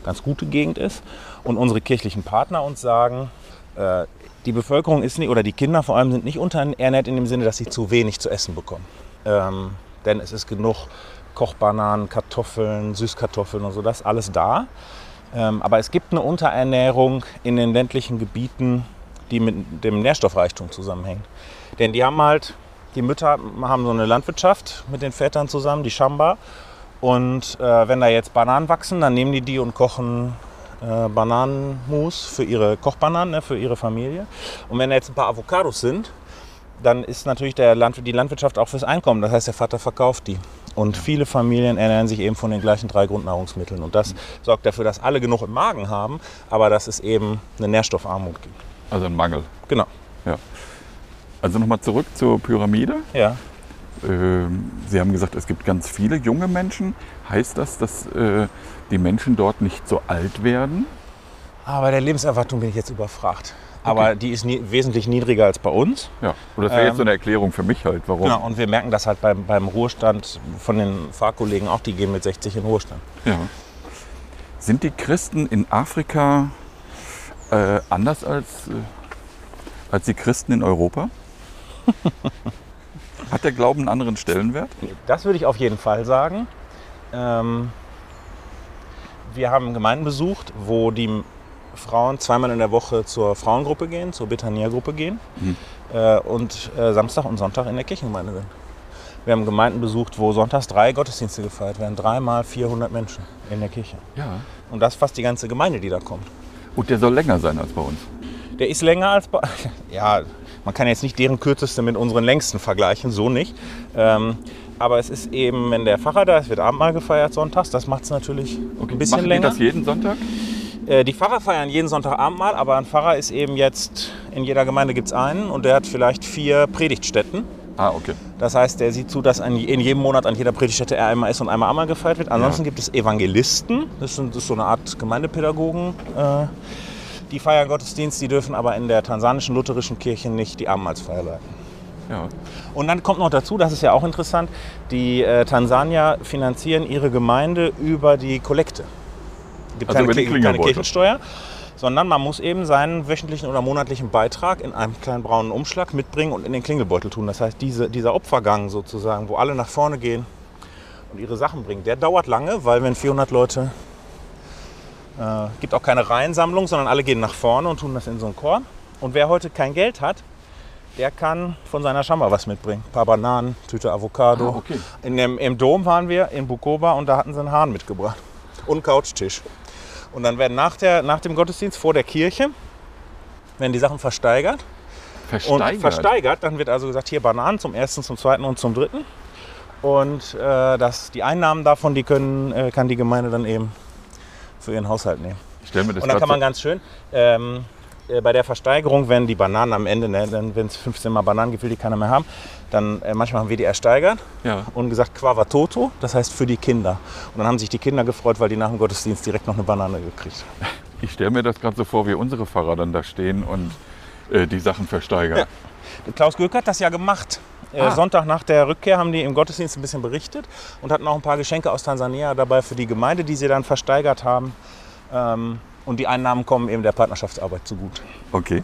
ganz gute Gegend ist. Und unsere kirchlichen Partner uns sagen, äh, die Bevölkerung ist nicht, oder die Kinder vor allem sind nicht unterernährt in dem Sinne, dass sie zu wenig zu essen bekommen. Ähm, denn es ist genug Kochbananen, Kartoffeln, Süßkartoffeln und so, das alles da. Ähm, aber es gibt eine Unterernährung in den ländlichen Gebieten, die mit dem Nährstoffreichtum zusammenhängt. Denn die haben halt, die Mütter haben so eine Landwirtschaft mit den Vätern zusammen, die Shamba. Und äh, wenn da jetzt Bananen wachsen, dann nehmen die die und kochen äh, Bananenmus für ihre Kochbananen, ne, für ihre Familie. Und wenn da jetzt ein paar Avocados sind, dann ist natürlich der Land, die Landwirtschaft auch fürs Einkommen. Das heißt, der Vater verkauft die. Und viele Familien ernähren sich eben von den gleichen drei Grundnahrungsmitteln. Und das sorgt dafür, dass alle genug im Magen haben, aber dass es eben eine Nährstoffarmut gibt. Also ein Mangel. Genau. Ja. Also nochmal zurück zur Pyramide. Ja. Ähm, Sie haben gesagt, es gibt ganz viele junge Menschen. Heißt das, dass äh, die Menschen dort nicht so alt werden? Aber der Lebenserwartung bin ich jetzt überfragt. Aber die ist nie, wesentlich niedriger als bei uns. Ja. Oder das wäre jetzt so Ähm, eine Erklärung für mich halt, warum. Genau, und wir merken das halt beim, beim Ruhestand von den Fahrkollegen auch, die gehen mit 60 in Ruhestand. Ja. Sind die Christen in Afrika äh, anders als, äh, als die Christen in Europa? Hat der Glauben einen anderen Stellenwert? Das würde ich auf jeden Fall sagen. Ähm, wir haben Gemeinden besucht, wo die Frauen zweimal in der Woche zur Frauengruppe gehen, zur Betania-Gruppe gehen äh, und äh, Samstag und Sonntag in der Kirchengemeinde sind. Wir haben Gemeinden besucht, wo sonntags drei Gottesdienste gefeiert werden, dreimal 400 Menschen in der Kirche. Ja. Und das ist fast die ganze Gemeinde, die da kommt. Und der soll länger sein als bei uns. Der ist länger als bei. Ja, man kann jetzt nicht deren kürzeste mit unseren längsten vergleichen, so nicht. Ähm, aber es ist eben, wenn der Pfarrer da ist, wird Abendmahl gefeiert sonntags. Das macht es natürlich ein bisschen Machen länger. die das jeden Sonntag? Äh, die Pfarrer feiern jeden Sonntag Abendmahl, aber ein Pfarrer ist eben jetzt, in jeder Gemeinde gibt es einen und der hat vielleicht vier Predigtstätten. Ah, okay. Das heißt, der sieht zu, dass an, in jedem Monat an jeder Predigtstätte er einmal ist und einmal Abendmahl gefeiert wird. Ansonsten gibt es Evangelisten, das, sind, das ist so eine Art Gemeindepädagogen. Äh, die feiern Gottesdienst, die dürfen aber in der tansanischen lutherischen Kirche nicht die Abendmahlsfeier leiten. Ja. Und dann kommt noch dazu, das ist ja auch interessant, die äh, Tansanier finanzieren ihre Gemeinde über die Kollekte. Es gibt Also keine, über die keine. Kirchensteuer, sondern man muss eben seinen wöchentlichen oder monatlichen Beitrag in einem kleinen braunen Umschlag mitbringen und in den Klingelbeutel tun. Das heißt, diese, dieser Opfergang sozusagen, wo alle nach vorne gehen und ihre Sachen bringen, der dauert lange, weil wenn 400 Leute, äh, gibt auch keine Reihensammlung, sondern alle gehen nach vorne und tun das in so einen Korb. Und wer heute kein Geld hat, der kann von seiner Schamba was mitbringen. Ein paar Bananen, Tüte Avocado. Ah, okay. in dem, Im Dom waren wir in Bukoba und da hatten sie einen Hahn mitgebracht. Und einen Couchtisch. Und dann werden nach, der, nach dem Gottesdienst vor der Kirche werden die Sachen versteigert. Versteigert. Und versteigert, dann wird also gesagt, hier Bananen zum ersten, zum zweiten und zum dritten. Und äh, das, die Einnahmen davon, die können, äh, kann die Gemeinde dann eben für ihren Haushalt nehmen. Ich stell mir das Und dann kann man ganz schön, ähm, äh, bei der Versteigerung werden die Bananen am Ende, ne, wenn es 15 Mal Bananen gibt, will die keiner mehr haben, dann äh, manchmal haben wir die ersteigert Ja. und gesagt Quava Toto, das heißt für die Kinder. Und dann haben sich die Kinder gefreut, weil die nach dem Gottesdienst direkt noch eine Banane gekriegt haben. Ich stelle mir das gerade so vor, wie unsere Pfarrer dann da stehen und äh, die Sachen versteigern. Klaus Göck hat das ja gemacht. Äh, Ah. Sonntag nach der Rückkehr haben die im Gottesdienst ein bisschen berichtet und hatten auch ein paar Geschenke aus Tansania dabei für die Gemeinde, die sie dann versteigert haben. Ähm, und die Einnahmen kommen eben der Partnerschaftsarbeit zugute. Okay.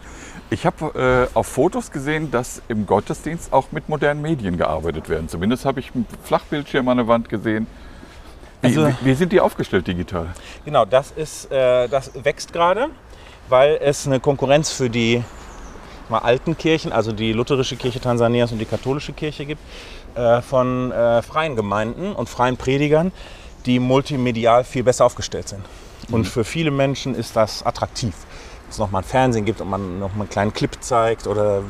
Ich habe äh, auf Fotos gesehen, dass im Gottesdienst auch mit modernen Medien gearbeitet werden. Zumindest habe ich einen Flachbildschirm an der Wand gesehen. Wie, Also- wie, wie sind die aufgestellt digital? Genau, das, ist, äh, das wächst gerade, weil es eine Konkurrenz für die mal, alten Kirchen, also die lutherische Kirche Tansanias und die katholische Kirche gibt, äh, von äh, freien Gemeinden und freien Predigern, die multimedial viel besser aufgestellt sind. Und für viele Menschen ist das attraktiv. Dass es nochmal ein Fernsehen gibt und man nochmal einen kleinen Clip zeigt oder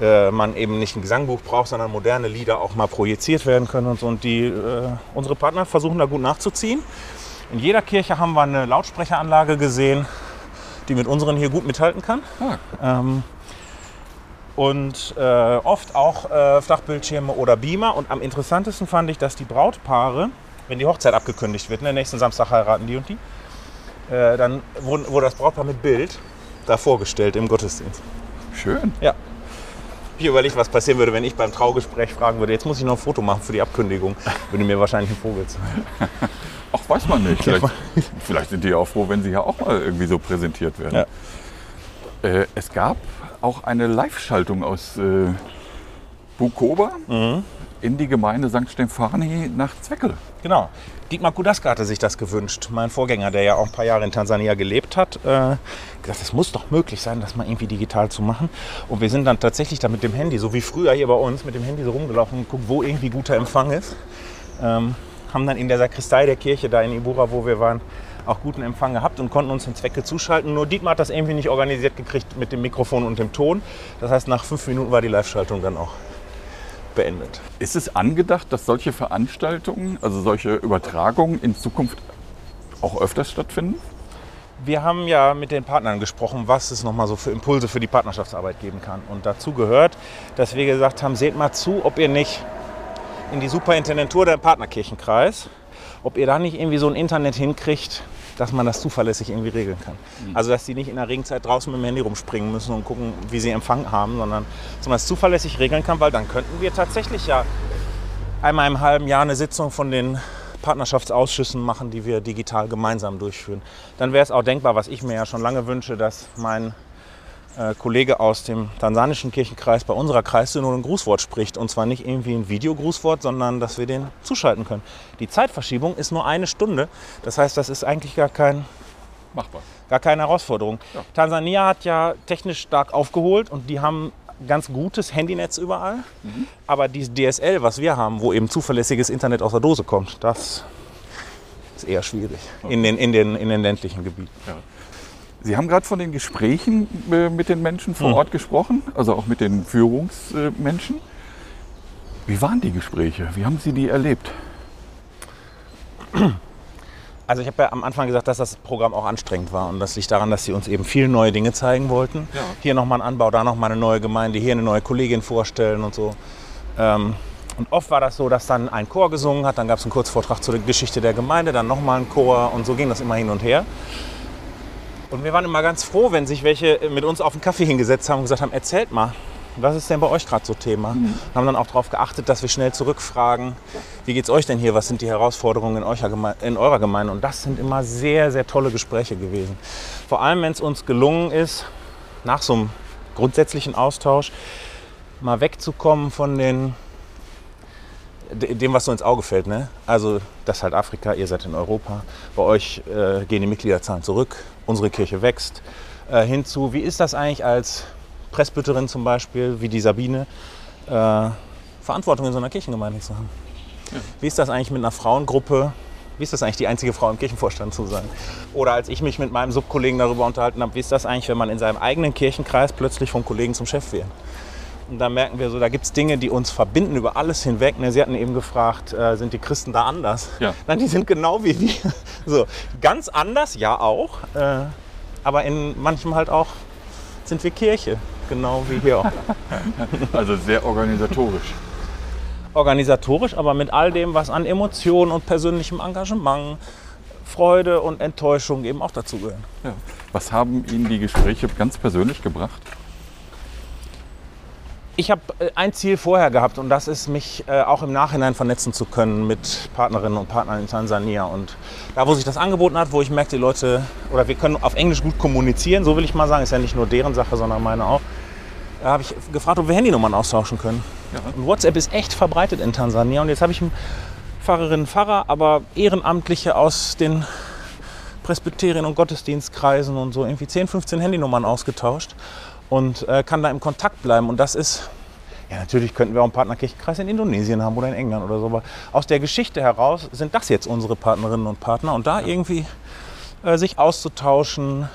äh, man eben nicht ein Gesangbuch braucht, sondern moderne Lieder auch mal projiziert werden können und so. Und die, äh, unsere Partner versuchen da gut nachzuziehen. In jeder Kirche haben wir eine Lautsprecheranlage gesehen, die mit unseren hier gut mithalten kann. Ah. Ähm, und äh, oft auch äh, Flachbildschirme oder Beamer. Und am interessantesten fand ich, dass die Brautpaare, wenn die Hochzeit abgekündigt wird, ne, nächsten Samstag heiraten die und die, äh, dann wurde, wurde das Brautpaar mit Bild da vorgestellt im Gottesdienst. Schön. Ich überlege, was passieren würde, wenn ich beim Traugespräch fragen würde, jetzt muss ich noch ein Foto machen für die Abkündigung. Würde mir wahrscheinlich ein Vogel zeigen. Ach, weiß man nicht. Vielleicht, vielleicht sind die ja auch froh, wenn sie ja auch mal irgendwie so präsentiert werden. Äh, es gab auch eine Live-Schaltung aus äh, Bukoba Mhm. in die Gemeinde St. Stefani nach Zweckel. Genau. Dietmar Kudaska hatte sich das gewünscht. Mein Vorgänger, der ja auch ein paar Jahre in Tansania gelebt hat, äh, gesagt, es muss doch möglich sein, das mal irgendwie digital zu machen. Und wir sind dann tatsächlich da mit dem Handy, so wie früher hier bei uns, mit dem Handy so rumgelaufen und geguckt, wo irgendwie guter Empfang ist. Ähm, haben dann in der Sakristei der Kirche da in Ibura, wo wir waren, auch guten Empfang gehabt und konnten uns in Zwecke zuschalten. Nur Dietmar hat das irgendwie nicht organisiert gekriegt mit dem Mikrofon und dem Ton. Das heißt, nach fünf Minuten war die Live-Schaltung dann auch beendet. Ist es angedacht, dass solche Veranstaltungen, also solche Übertragungen in Zukunft auch öfters stattfinden? Wir haben ja mit den Partnern gesprochen, was es nochmal so für Impulse für die Partnerschaftsarbeit geben kann. Und dazu gehört, dass wir gesagt haben, seht mal zu, ob ihr nicht in die Superintendentur der Partnerkirchenkreis, ob ihr da nicht irgendwie so ein Internet hinkriegt, dass man das zuverlässig irgendwie regeln kann. Also dass die nicht in der Regenzeit draußen mit dem Handy rumspringen müssen und gucken, wie sie Empfang haben, sondern dass man das zuverlässig regeln kann, weil dann könnten wir tatsächlich ja einmal im halben Jahr eine Sitzung von den Partnerschaftsausschüssen machen, die wir digital gemeinsam durchführen. Dann wäre es auch denkbar, was ich mir ja schon lange wünsche, dass mein Kollege aus dem tansanischen Kirchenkreis bei unserer Kreissynode ein Grußwort spricht. Und zwar nicht irgendwie ein Videogrußwort, sondern dass wir den zuschalten können. Die Zeitverschiebung ist nur eine Stunde. Das heißt, das ist eigentlich gar kein Machbar. gar keine Herausforderung. Ja. Tansania hat ja technisch stark aufgeholt und die haben ganz gutes Handynetz überall. Aber dieses DSL, was wir haben, wo eben zuverlässiges Internet aus der Dose kommt, das ist eher schwierig in den, in den, in den ländlichen Gebieten. Sie haben gerade von den Gesprächen äh, mit den Menschen vor Ort gesprochen, also auch mit den Führungsmenschen. Wie waren die Gespräche? Wie haben Sie die erlebt? Also ich habe ja am Anfang gesagt, dass das Programm auch anstrengend war und das liegt daran, dass sie uns eben viele neue Dinge zeigen wollten. Ja. Hier nochmal ein Anbau, da nochmal eine neue Gemeinde, hier eine neue Kollegin vorstellen und so. Ähm, und oft war das so, dass dann ein Chor gesungen hat, dann gab es einen Kurzvortrag zur Geschichte der Gemeinde, dann nochmal ein Chor und so ging das immer hin und her. Und wir waren immer ganz froh, wenn sich welche mit uns auf den Kaffee hingesetzt haben und gesagt haben, erzählt mal, was ist denn bei euch gerade so Thema? Haben dann auch darauf geachtet, dass wir schnell zurückfragen, wie geht's euch denn hier? Was sind die Herausforderungen in, eurer Geme- in eurer Gemeinde? Und das sind immer sehr, sehr tolle Gespräche gewesen. Vor allem, wenn es uns gelungen ist, nach so einem grundsätzlichen Austausch mal wegzukommen von den de- dem, was so ins Auge fällt. Ne? Also, das ist halt Afrika, ihr seid in Europa. Bei euch äh, gehen die Mitgliederzahlen zurück, unsere Kirche wächst. Äh, hinzu, wie ist das eigentlich als Presbyterin zum Beispiel, wie die Sabine, äh, Verantwortung in so einer Kirchengemeinde zu haben? Wie ist das eigentlich mit einer Frauengruppe, Wie ist das eigentlich, die einzige Frau im Kirchenvorstand zu sein? Oder als ich mich mit meinem Subkollegen darüber unterhalten habe, wie ist das eigentlich, wenn man in seinem eigenen Kirchenkreis plötzlich vom Kollegen zum Chef wird? Und da merken wir so, da gibt es Dinge, die uns verbinden über alles hinweg. Ne, Sie hatten eben gefragt, äh, sind die Christen da anders? Ja. Nein, die sind genau wie wir. So, ganz anders, ja auch. Äh, aber in manchem halt auch sind wir Kirche. Genau wie hier auch. Also sehr organisatorisch. Organisatorisch, aber mit all dem, was an Emotionen und persönlichem Engagement, Freude und Enttäuschung eben auch dazugehören. Ja. Was haben Ihnen die Gespräche ganz persönlich gebracht? Ich habe äh, ein Ziel vorher gehabt und das ist, mich äh, auch im Nachhinein vernetzen zu können mit Partnerinnen und Partnern in Tansania. Und da, wo sich das angeboten hat, wo ich merkte, die Leute, oder wir können auf Englisch gut kommunizieren, so will ich mal sagen, ist ja nicht nur deren Sache, sondern meine auch, da habe ich gefragt, ob wir Handynummern austauschen können. Und WhatsApp ist echt verbreitet in Tansania. Und jetzt habe ich Pfarrerinnen und Pfarrer, aber Ehrenamtliche aus den Presbyterien und Gottesdienstkreisen und so irgendwie 10, 15 Handynummern ausgetauscht und äh, kann da im Kontakt bleiben. Und das ist, ja natürlich könnten wir auch einen Partnerkirchenkreis in Indonesien haben oder in England oder so, aber aus der Geschichte heraus sind das jetzt unsere Partnerinnen und Partner und da irgendwie äh, sich auszutauschen,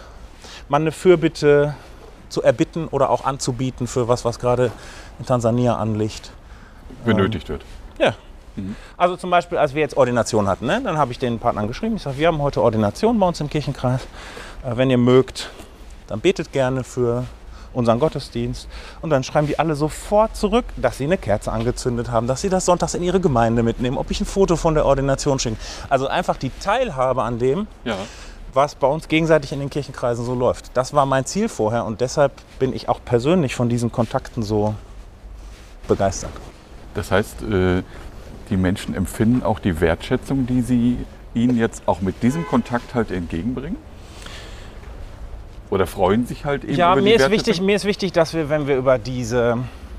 mal eine Fürbitte zu erbitten oder auch anzubieten für was, was gerade in Tansania anliegt. Benötigt wird. Ja. Also zum Beispiel, als wir jetzt Ordination hatten, ne, dann habe ich den Partnern geschrieben, ich sage, wir haben heute Ordination bei uns im Kirchenkreis. Äh, wenn ihr mögt, dann betet gerne für unseren Gottesdienst. Und dann schreiben die alle sofort zurück, dass sie eine Kerze angezündet haben, dass sie das sonntags in ihre Gemeinde mitnehmen, ob ich ein Foto von der Ordination schicke. Also einfach die Teilhabe an dem, Ja. was bei uns gegenseitig in den Kirchenkreisen so läuft. Das war mein Ziel vorher und deshalb bin ich auch persönlich von diesen Kontakten so begeistert. Das heißt, äh, die Menschen empfinden auch die Wertschätzung, die sie ihnen jetzt auch mit diesem Kontakt halt entgegenbringen? Oder freuen sich halt eben Ja, über die mir ist, wichtig, mir ist wichtig, dass wir, wenn wir über diese,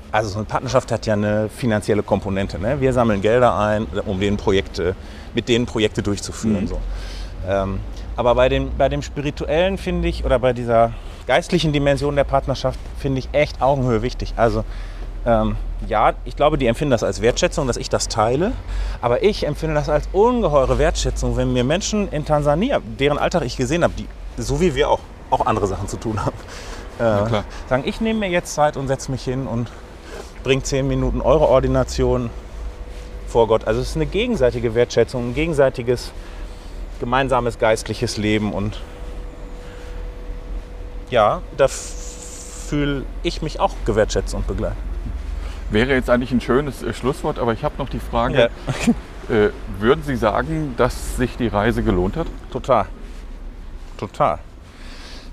also so eine Partnerschaft hat ja eine finanzielle Komponente. Ne? Wir sammeln Gelder ein, um denen Projekte, mit denen Projekte durchzuführen. Mhm. So. Ähm, aber bei dem, bei dem spirituellen finde ich, oder bei dieser geistlichen Dimension der Partnerschaft finde ich echt Augenhöhe wichtig. Also ähm, ja, ich glaube, die empfinden das als Wertschätzung, dass ich das teile. Aber ich empfinde das als ungeheure Wertschätzung, wenn mir Menschen in Tansania, deren Alltag ich gesehen habe, die, so wie wir auch, auch andere Sachen zu tun haben, äh, klar. sagen, ich nehme mir jetzt Zeit und setze mich hin und bringe zehn Minuten eure Ordination vor Gott. Also es ist eine gegenseitige Wertschätzung, ein gegenseitiges gemeinsames geistliches Leben und ja, da fühle ich mich auch gewertschätzt und begleitet. Wäre jetzt eigentlich ein schönes äh, Schlusswort, aber ich habe noch die Frage, äh, würden Sie sagen, dass sich die Reise gelohnt hat? Total. Total.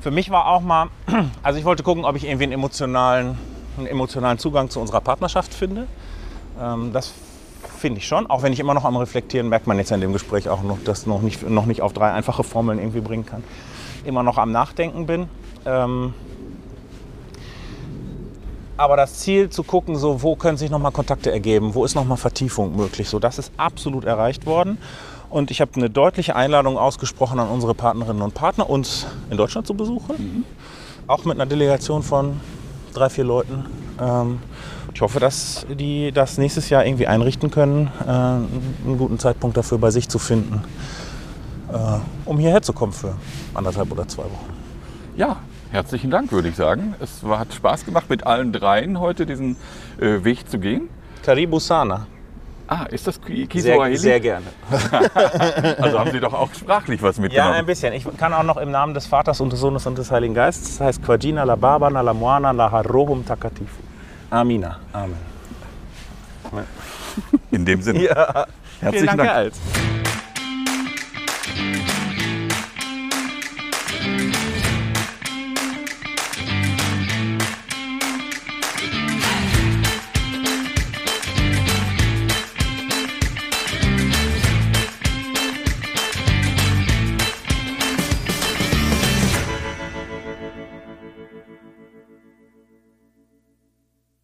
Für mich war auch mal, also ich wollte gucken, ob ich irgendwie einen emotionalen, einen emotionalen Zugang zu unserer Partnerschaft finde. Ähm, das finde ich schon. Auch wenn ich immer noch am Reflektieren, merkt man jetzt in dem Gespräch auch noch, dass noch nicht, noch nicht auf drei einfache Formeln irgendwie bringen kann. Immer noch am Nachdenken bin. Ähm, aber das Ziel zu gucken, so, wo können sich nochmal Kontakte ergeben, wo ist nochmal Vertiefung möglich, so, das ist absolut erreicht worden. Und ich habe eine deutliche Einladung ausgesprochen an unsere Partnerinnen und Partner, uns in Deutschland zu besuchen. Auch mit einer Delegation von drei, vier Leuten. Ähm, ich hoffe, dass die das nächstes Jahr irgendwie einrichten können, äh, einen guten Zeitpunkt dafür bei sich zu finden, äh, um hierher zu kommen für anderthalb oder zwei Wochen. Ja, herzlichen Dank, würde ich sagen. Es war, hat Spaß gemacht, mit allen dreien heute diesen äh, Weg zu gehen. Karibu Sana. Ah, ist das Ki- Sehr, sehr gerne. Also haben Sie doch auch sprachlich was Ja, mitgenommen. ein bisschen. Ich kann auch noch im Namen des Vaters und des Sohnes und des Heiligen Geistes. Das heißt Quajina la Baba na la Moana la Harohum Takatifu. Amina. Amen. In dem Sinne. Ja. Herzlichen Dank, Dank.